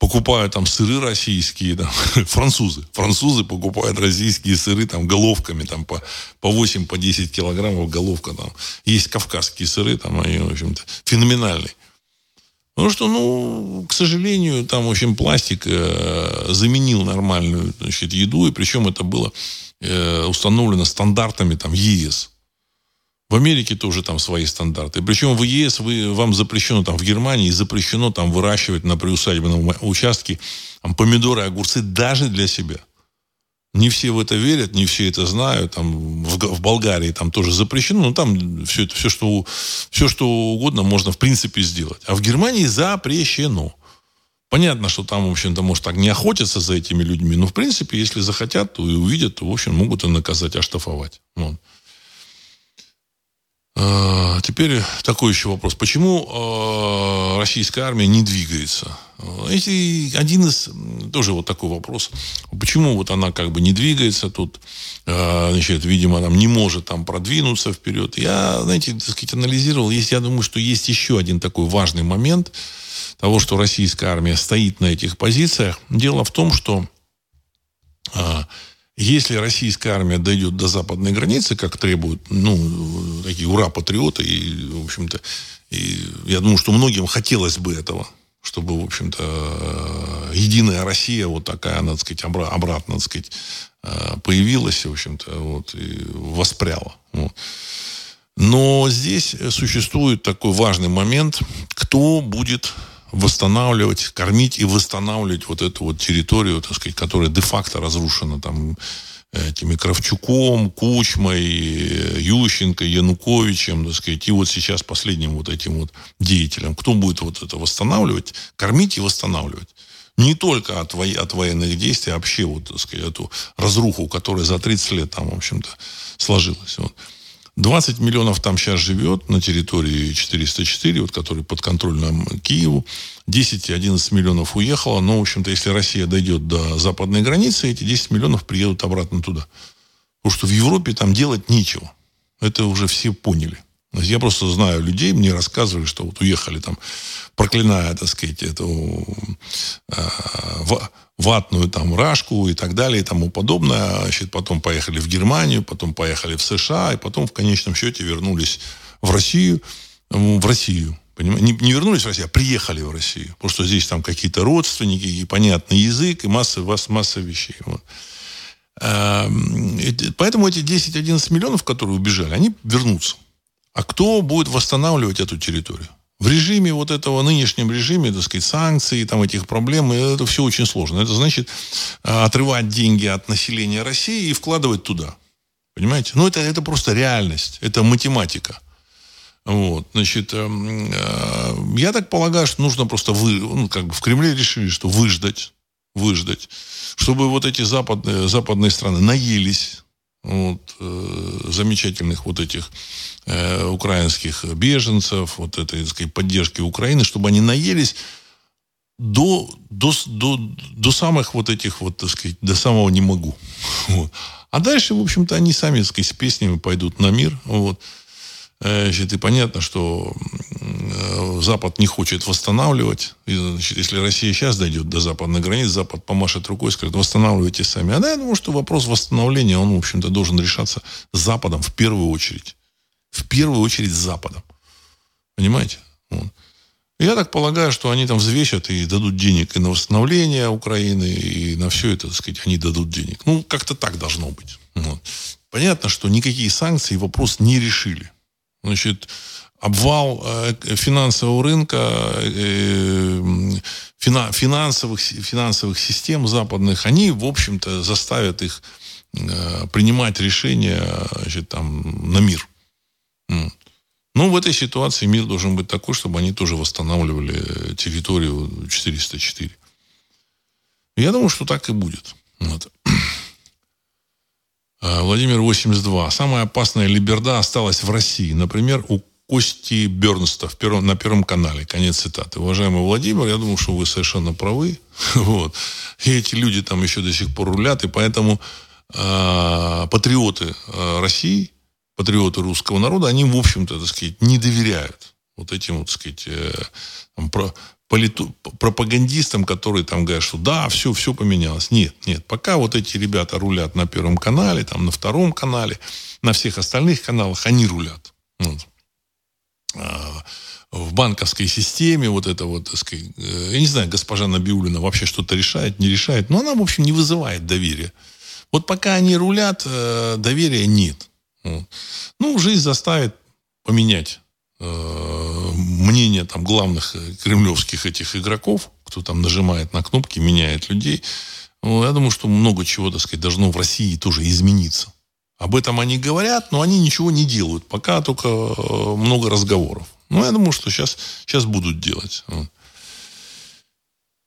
Покупают там сыры российские, там, французы. Французы покупают российские сыры там головками, там по, по 8, по 10 килограммов головка там. Есть кавказские сыры, там они, в общем-то, феноменальные. Потому что, ну, к сожалению, там, в общем, пластик э, заменил нормальную значит, еду, и причем это было э, установлено стандартами там, ЕС. В Америке тоже там свои стандарты. Причем в ЕС вы, вам запрещено, там в Германии запрещено там выращивать на приусадебном участке там, помидоры, огурцы даже для себя. Не все в это верят, не все это знают. Там, в, в Болгарии там тоже запрещено, но там все, это, все, что, все, что угодно можно в принципе сделать. А в Германии запрещено. Понятно, что там, в общем-то, может, так не охотятся за этими людьми, но, в принципе, если захотят, то и увидят, то, в общем, могут и наказать, оштрафовать. Вот. Теперь такой еще вопрос. Почему а, российская армия не двигается? Эти, один из, тоже вот такой вопрос. Почему вот она как бы не двигается тут, а, значит, видимо, там не может там продвинуться вперед. Я, знаете, так сказать, анализировал. Есть, я думаю, что есть еще один такой важный момент того, что российская армия стоит на этих позициях. Дело в том, что если российская армия дойдет до западной границы, как требуют, ну, такие ура-патриоты, и, в общем-то, и я думаю, что многим хотелось бы этого, чтобы, в общем-то, единая Россия, вот такая, надо сказать, обра- обратно, надо сказать, э, появилась, в общем-то, вот, и воспряла. Вот. Но здесь существует такой важный момент, кто будет восстанавливать, кормить и восстанавливать вот эту вот территорию, так сказать, которая де-факто разрушена там этими Кравчуком, Кучмой, Ющенко, Януковичем, так сказать, и вот сейчас последним вот этим вот деятелем. Кто будет вот это восстанавливать, кормить и восстанавливать? Не только от, во... от военных действий, а вообще вот, так сказать, эту разруху, которая за 30 лет там, в общем-то, сложилась. Вот. 20 миллионов там сейчас живет на территории 404, вот, который подконтрольна Киеву. 10-11 миллионов уехало. Но, в общем-то, если Россия дойдет до западной границы, эти 10 миллионов приедут обратно туда. Потому что в Европе там делать нечего. Это уже все поняли. Я просто знаю людей, мне рассказывали, что вот уехали там, проклиная, так сказать, эту э, ватную там рашку и так далее и тому подобное. Значит, потом поехали в Германию, потом поехали в США, и потом в конечном счете вернулись в Россию. В Россию. Понимаете? Не, не вернулись в Россию, а приехали в Россию. Что здесь там какие-то родственники, и понятный язык, и масса, масса вещей. Вот. Эм, поэтому эти 10-11 миллионов, которые убежали, они вернутся. А кто будет восстанавливать эту территорию? В режиме вот этого нынешнем режиме, так сказать, санкций, там этих проблем, это все очень сложно. Это значит э, отрывать деньги от населения России и вкладывать туда. Понимаете? Ну, это, это просто реальность, это математика. Вот, значит, эм, э, я так полагаю, что нужно просто вы, ну, как бы в Кремле решили, что выждать, выждать, чтобы вот эти западные, западные страны наелись вот, э, замечательных вот этих э, украинских беженцев, вот этой, так сказать, поддержки Украины, чтобы они наелись до, до, до, до самых вот этих вот, так сказать, до самого не могу. Вот. А дальше, в общем-то, они сами, так сказать, с песнями пойдут на мир. Вот. Э, значит, и понятно, что э, Запад не хочет восстанавливать. И, значит, если Россия сейчас дойдет до западной границы, Запад помашет рукой и скажет, восстанавливайте сами. А да, я думаю, что вопрос восстановления, он, в общем-то, должен решаться Западом в первую очередь. В первую очередь Западом. Понимаете? Вот. Я так полагаю, что они там взвесят и дадут денег и на восстановление Украины, и на все это, так сказать, они дадут денег. Ну, как-то так должно быть. Вот. Понятно, что никакие санкции вопрос не решили. Значит, обвал э, финансового рынка, э, финансовых, финансовых систем западных, они, в общем-то, заставят их э, принимать решения значит, там, на мир. Ну, в этой ситуации мир должен быть такой, чтобы они тоже восстанавливали территорию 404. Я думаю, что так и будет. Вот. А, Владимир 82. Самая опасная либерда осталась в России. Например, у Кости Бернста в первом, на Первом канале. Конец цитаты. Уважаемый Владимир, я думаю, что вы совершенно правы. вот. И эти люди там еще до сих пор рулят. И поэтому э, патриоты э, России, патриоты русского народа, они, в общем-то, так сказать, не доверяют вот этим, вот, так сказать, э, там, про, политу, пропагандистам, которые там говорят, что да, все, все поменялось. Нет, нет. Пока вот эти ребята рулят на Первом канале, там на Втором канале, на всех остальных каналах, они рулят. Вот. А, в банковской системе вот это вот, так сказать, э, я не знаю, госпожа Набиулина вообще что-то решает, не решает, но она, в общем, не вызывает доверия. Вот пока они рулят, э, доверия нет. Вот. Ну, жизнь заставит поменять мнение там главных э, кремлевских этих игроков, кто там нажимает на кнопки, меняет людей, ну, я думаю, что много чего, так сказать, должно в России тоже измениться. Об этом они говорят, но они ничего не делают. Пока только э, много разговоров. Но я думаю, что сейчас, сейчас будут делать. Э,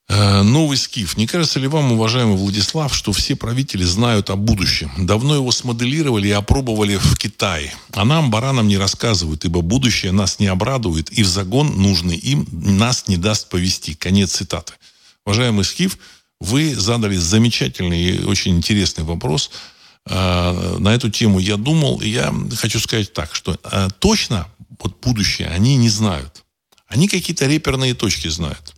новый скиф. Не кажется ли вам, уважаемый Владислав, что все правители знают о будущем? Давно его смоделировали и опробовали в Китае. А нам, баранам, не рассказывают, ибо будущее нас не обрадует, и в загон нужный им нас не даст повести. Конец цитаты. Уважаемый скиф, вы задали замечательный и очень интересный вопрос. Э, на эту тему я думал, и я хочу сказать так, что э, точно вот будущее они не знают. Они какие-то реперные точки знают.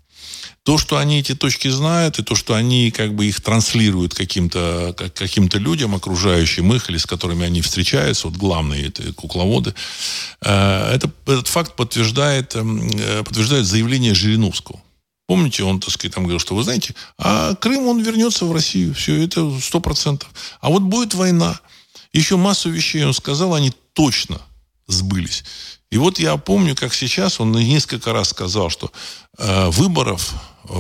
То, что они эти точки знают, и то, что они как бы их транслируют каким-то каким людям, окружающим их, или с которыми они встречаются, вот главные это кукловоды, э, это, этот факт подтверждает, эм, э, подтверждает заявление Жириновского. Помните, он, так сказать, там говорил, что вы знаете, а Крым, он вернется в Россию. Все, это сто процентов. А вот будет война. Еще массу вещей он сказал, они точно сбылись. И вот я помню, как сейчас он несколько раз сказал, что э, выборов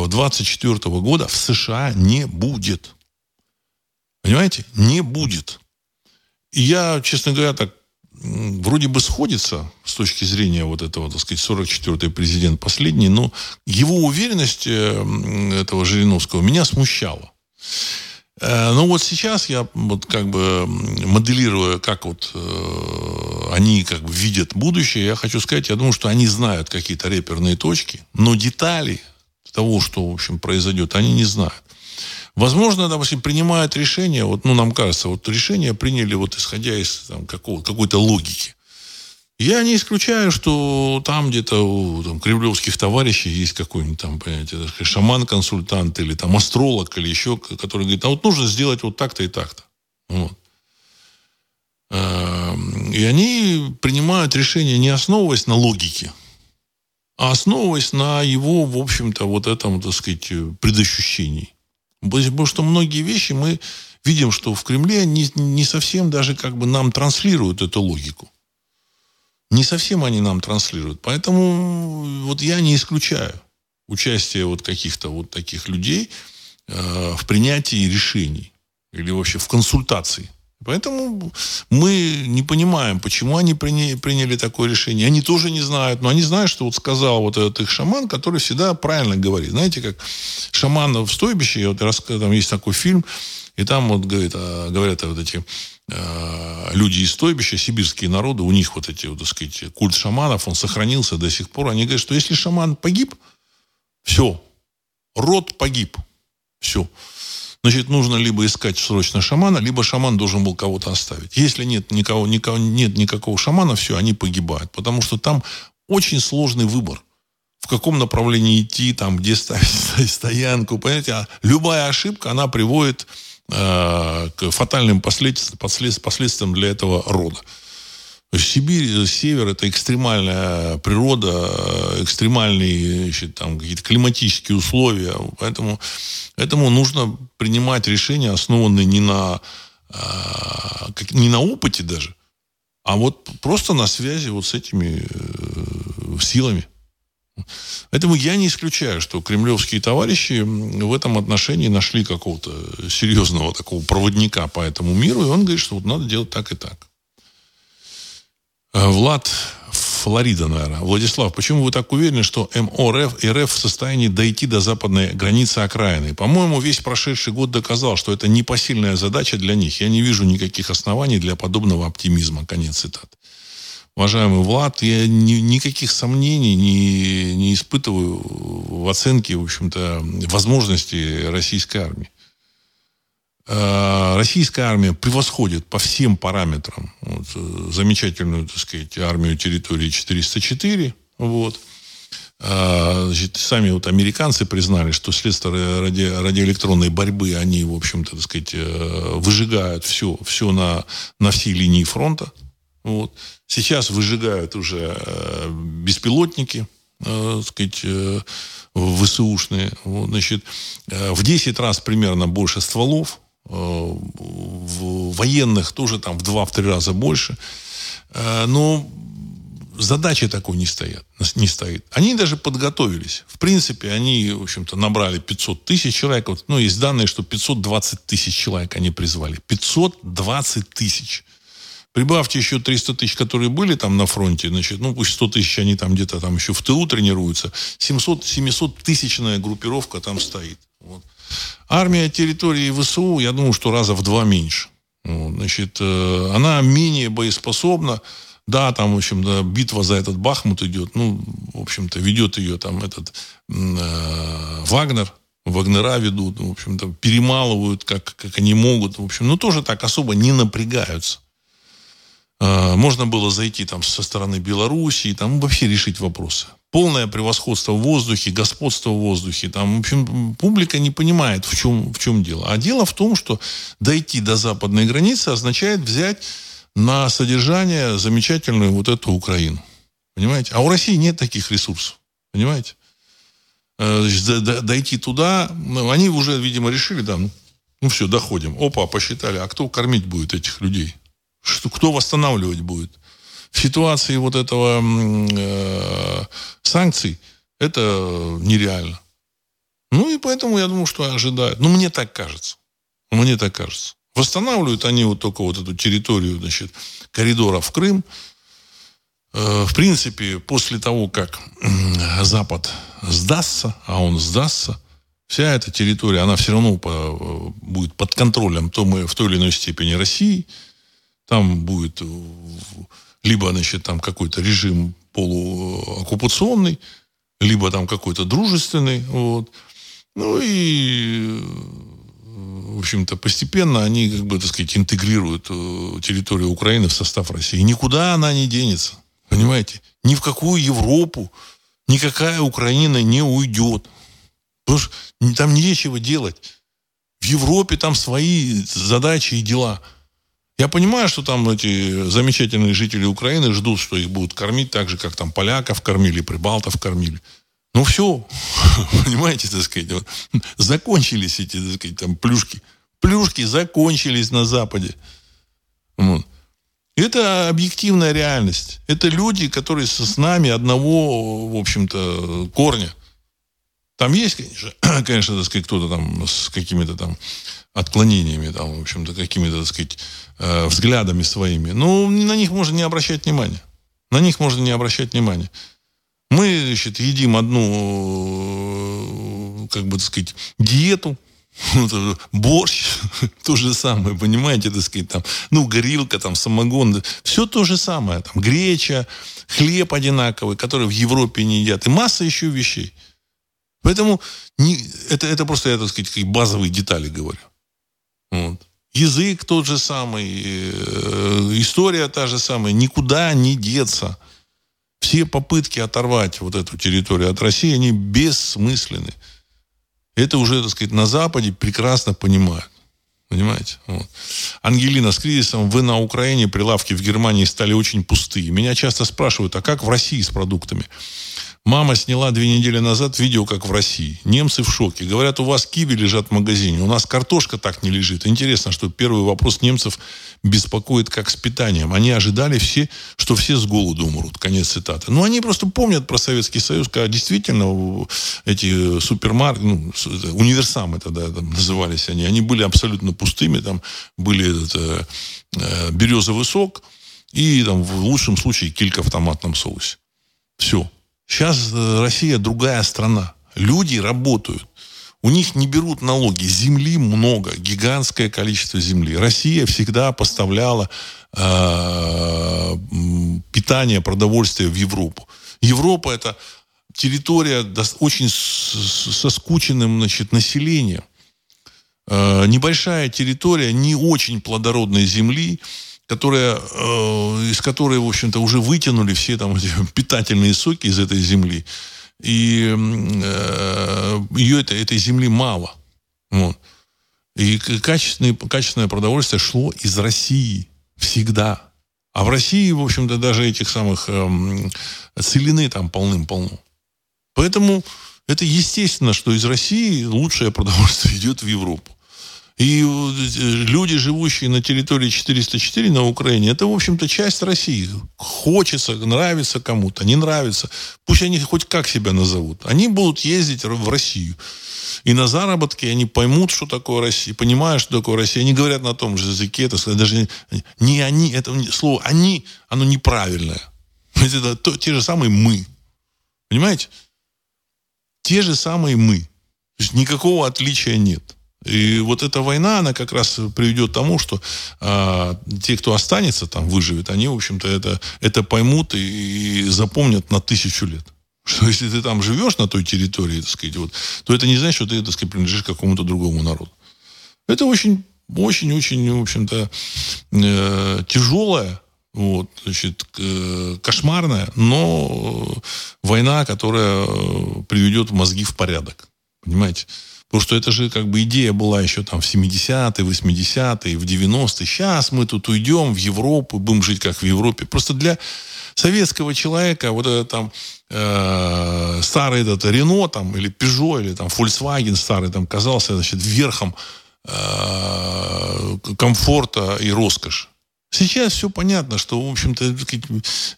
24 года в США не будет. Понимаете? Не будет. И я, честно говоря, так вроде бы сходится с точки зрения вот этого, так сказать, 44-й президент последний, но его уверенность э, этого Жириновского меня смущала. Ну вот сейчас я вот как бы моделируя, как вот э, они как бы видят будущее, я хочу сказать, я думаю, что они знают какие-то реперные точки, но детали того, что, в общем, произойдет, они не знают. Возможно, допустим, принимают решение, вот, ну, нам кажется, вот решение приняли вот исходя из там, какого, какой-то логики. Я не исключаю, что там где-то у там, кремлевских товарищей есть какой-нибудь там, понимаете, шаман-консультант или там астролог или еще, который говорит, а вот нужно сделать вот так-то и так-то. Вот. Эм, и они принимают решение не основываясь на логике, основываясь на его, в общем-то, вот этом, так сказать, предощущении. Потому что многие вещи мы видим, что в Кремле не, не совсем даже как бы нам транслируют эту логику. Не совсем они нам транслируют. Поэтому вот я не исключаю участие вот каких-то вот таких людей э, в принятии решений или вообще в консультации. Поэтому мы не понимаем, почему они приняли, такое решение. Они тоже не знают, но они знают, что вот сказал вот этот их шаман, который всегда правильно говорит. Знаете, как шаман в стойбище, вот там есть такой фильм, и там вот говорит, а, говорят вот эти Э, люди из стойбища, сибирские народы, у них вот эти, вот, так сказать, культ шаманов, он сохранился до сих пор. Они говорят, что если шаман погиб, все, род погиб, все. Значит, нужно либо искать срочно шамана, либо шаман должен был кого-то оставить. Если нет никого, никого, нет никакого шамана, все, они погибают. Потому что там очень сложный выбор. В каком направлении идти, там, где ставить стоянку. Понимаете, а любая ошибка, она приводит Э, к фатальным последствиям, последствиям для этого рода. Сибирь, север – это экстремальная природа, экстремальные значит, там, какие-то климатические условия. Поэтому, поэтому нужно принимать решения, основанные не на, э, не на опыте даже, а вот просто на связи вот с этими э, силами. Поэтому я не исключаю, что кремлевские товарищи в этом отношении нашли какого-то серьезного такого проводника по этому миру, и он говорит, что вот надо делать так и так. Э, Влад Флорида, наверное. Владислав, почему вы так уверены, что МОРФ и РФ в состоянии дойти до западной границы окраины? По-моему, весь прошедший год доказал, что это непосильная задача для них. Я не вижу никаких оснований для подобного оптимизма. Конец цитаты уважаемый Влад, я ни, никаких сомнений не, не испытываю в оценке, в общем-то, возможностей российской армии. А, российская армия превосходит по всем параметрам вот, э, замечательную, так сказать, армию территории 404. Вот. А, значит, сами вот американцы признали, что следствие ради, радиоэлектронной борьбы, они, в общем-то, так сказать, э, выжигают все, все на, на всей линии фронта. Вот. Сейчас выжигают уже э, беспилотники, э, сказать, э, ВСУшные. Вот, значит, э, в 10 раз примерно больше стволов. Э, в военных тоже там в 2-3 раза больше. Э, но задачи такой не, стоят, не стоит. Они даже подготовились. В принципе, они, в общем-то, набрали 500 тысяч человек. Вот, ну, есть данные, что 520 тысяч человек они призвали. 520 тысяч. Прибавьте еще 300 тысяч, которые были там на фронте, значит, ну пусть 100 тысяч они там где-то там еще в ТУ тренируются. 700, 700 тысячная группировка там стоит. Вот. Армия территории ВСУ, я думаю, что раза в два меньше. Вот, значит, э, она менее боеспособна. Да, там, в общем, да, битва за этот Бахмут идет. Ну, в общем-то, ведет ее там этот э, Вагнер. Вагнера ведут, в общем-то, перемалывают, как, как они могут. В общем, ну, тоже так особо не напрягаются. А, можно было зайти там со стороны Белоруссии, там вообще решить вопросы. Полное превосходство в воздухе, господство в воздухе. Там, в общем, публика не понимает, в чем, в чем дело. А дело в том, что дойти до западной границы означает взять на содержание замечательную вот эту Украину. Понимаете? А у России нет таких ресурсов. Понимаете? Э, дойти туда, ну, они уже, видимо, решили, да, ну, ну все, доходим. Опа, посчитали, а кто кормить будет этих людей? Что, кто восстанавливать будет? В ситуации вот этого э, санкций это нереально. Ну и поэтому я думаю, что ожидают. Ну, мне так кажется. Мне так кажется. Восстанавливают они вот только вот эту территорию, значит, коридора в Крым. Э, в принципе, после того, как Запад сдастся, а он сдастся, вся эта территория, она все равно по, будет под контролем то мы в той или иной степени России – там будет э, либо, значит, там какой-то режим полуоккупационный, либо там какой-то дружественный, вот. Ну и, в общем-то, постепенно они, как бы, так сказать, интегрируют э, территорию Украины в состав России. Никуда она не денется. Понимаете? Ни в какую Европу никакая Украина не уйдет. Потому что там нечего делать. В Европе там свои задачи и дела. Я понимаю, что там эти замечательные жители Украины ждут, что их будут кормить так же, как там поляков кормили, прибалтов кормили. Ну все, понимаете, так сказать, вот, закончились эти, так сказать, там плюшки. Плюшки закончились на Западе. Вот. Это объективная реальность. Это люди, которые с нами одного, в общем-то, корня. Там есть, конечно, конечно, так сказать, кто-то там с какими-то там отклонениями, там, в общем-то, какими-то, так сказать, э, взглядами своими. Но на них можно не обращать внимания. На них можно не обращать внимания. Мы, значит, едим одну, э, как бы, так сказать, диету, борщ, то же самое, понимаете, так сказать, там, ну, горилка, там, самогон, все то же самое, там, греча, хлеб одинаковый, который в Европе не едят, и масса еще вещей. Поэтому не, это, это просто, я, так сказать, базовые детали говорю. Вот. Язык тот же самый, э, история та же самая, никуда не деться. Все попытки оторвать вот эту территорию от России, они бессмысленны. Это уже, так сказать, на Западе прекрасно понимают. Понимаете? Вот. Ангелина, с кризисом вы на Украине, прилавки в Германии стали очень пустые. Меня часто спрашивают, а как в России с продуктами? Мама сняла две недели назад видео, как в России. Немцы в шоке. Говорят, у вас киви лежат в магазине. У нас картошка так не лежит. Интересно, что первый вопрос немцев беспокоит, как с питанием. Они ожидали все, что все с голоду умрут. Конец цитаты. Но они просто помнят про Советский Союз, когда действительно эти супермаркеты, ну, универсамы тогда там назывались они, они были абсолютно пустыми. Там были это, э, березовый сок и там, в лучшем случае килька в томатном соусе. Все. Сейчас э, Россия другая страна. Люди работают. У них не берут налоги. Земли много, гигантское количество земли. Россия всегда поставляла э, питание, продовольствие в Европу. Европа это территория очень соскученным значит, населением. Э, небольшая территория не очень плодородной земли которая, э, из которой, в общем-то, уже вытянули все там питательные соки из этой земли. И э, ее это, этой земли мало. Вот. И качественное, качественное продовольствие шло из России всегда. А в России, в общем-то, даже этих самых э, целины там полным-полно. Поэтому это естественно, что из России лучшее продовольствие идет в Европу. И э, люди, живущие на территории 404 на Украине, это, в общем-то, часть России. Хочется, нравится кому-то, не нравится. Пусть они хоть как себя назовут. Они будут ездить в Россию. И на заработки они поймут, что такое Россия, понимают, что такое Россия. Они говорят на том же языке, это даже не они, это слово «они», оно неправильное. Это то, те же самые «мы». Понимаете? Те же самые «мы». То есть никакого отличия нет. И вот эта война, она как раз приведет к тому, что а, те, кто останется там, выживет, они, в общем-то, это, это поймут и, и запомнят на тысячу лет. Что если ты там живешь на той территории, так сказать, вот, то это не значит, что ты, так сказать, принадлежишь какому-то другому народу. Это очень, очень, очень, в общем-то, э, тяжелая, вот, значит, э, кошмарная, но война, которая приведет мозги в порядок. Понимаете? Потому что это же как бы идея была еще там в 70-е, 80-е, в 90-е. Сейчас мы тут уйдем в Европу, будем жить как в Европе. Просто для советского человека вот это там э, старый этот Рено там или Peugeot или там Volkswagen старый там казался значит верхом э, комфорта и роскоши. Сейчас все понятно, что, в общем-то,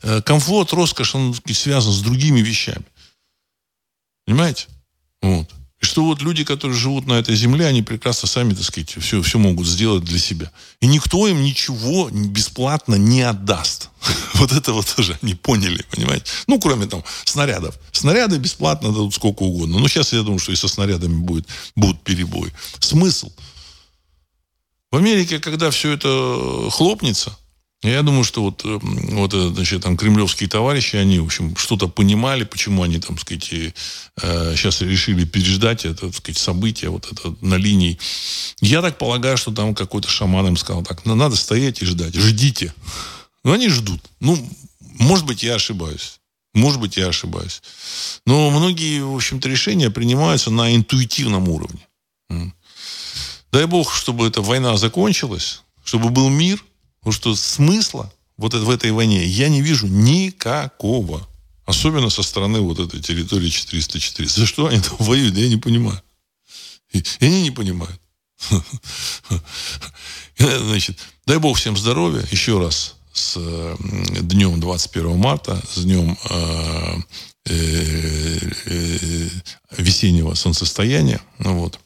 э, комфорт, роскошь, он связан с другими вещами. Понимаете? Вот. И что вот люди, которые живут на этой земле, они прекрасно сами, так сказать, все, все могут сделать для себя. И никто им ничего бесплатно не отдаст. Вот это вот тоже они поняли, понимаете? Ну, кроме там снарядов. Снаряды бесплатно дадут сколько угодно. Но сейчас я думаю, что и со снарядами будет, будут перебои. Смысл? В Америке, когда все это хлопнется, я думаю, что вот, э, вот э, значит, там, кремлевские товарищи, они, в общем, что-то понимали, почему они, там, сказать, э, сейчас решили переждать это, так сказать, событие вот это на линии. Я так полагаю, что там какой-то шаман им сказал, так, надо стоять и ждать. Ждите. Ну, они ждут. Ну, Может быть, я ошибаюсь. Может быть, я ошибаюсь. Но многие, в общем-то, решения принимаются на интуитивном уровне. Дай бог, чтобы эта война закончилась, чтобы был мир, потому что смысла вот в этой войне я не вижу никакого. Особенно со стороны вот этой территории 404. За что они там воюют, я не понимаю. И, и они не понимают. Значит, дай бог всем здоровья. Еще раз с днем 21 марта, с днем э, э, э, весеннего солнцестояния. Ну, вот.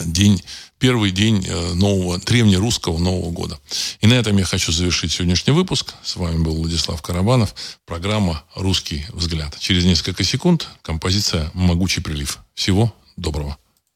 День, первый день нового, древнерусского Нового года. И на этом я хочу завершить сегодняшний выпуск. С вами был Владислав Карабанов. Программа «Русский взгляд». Через несколько секунд композиция «Могучий прилив». Всего доброго.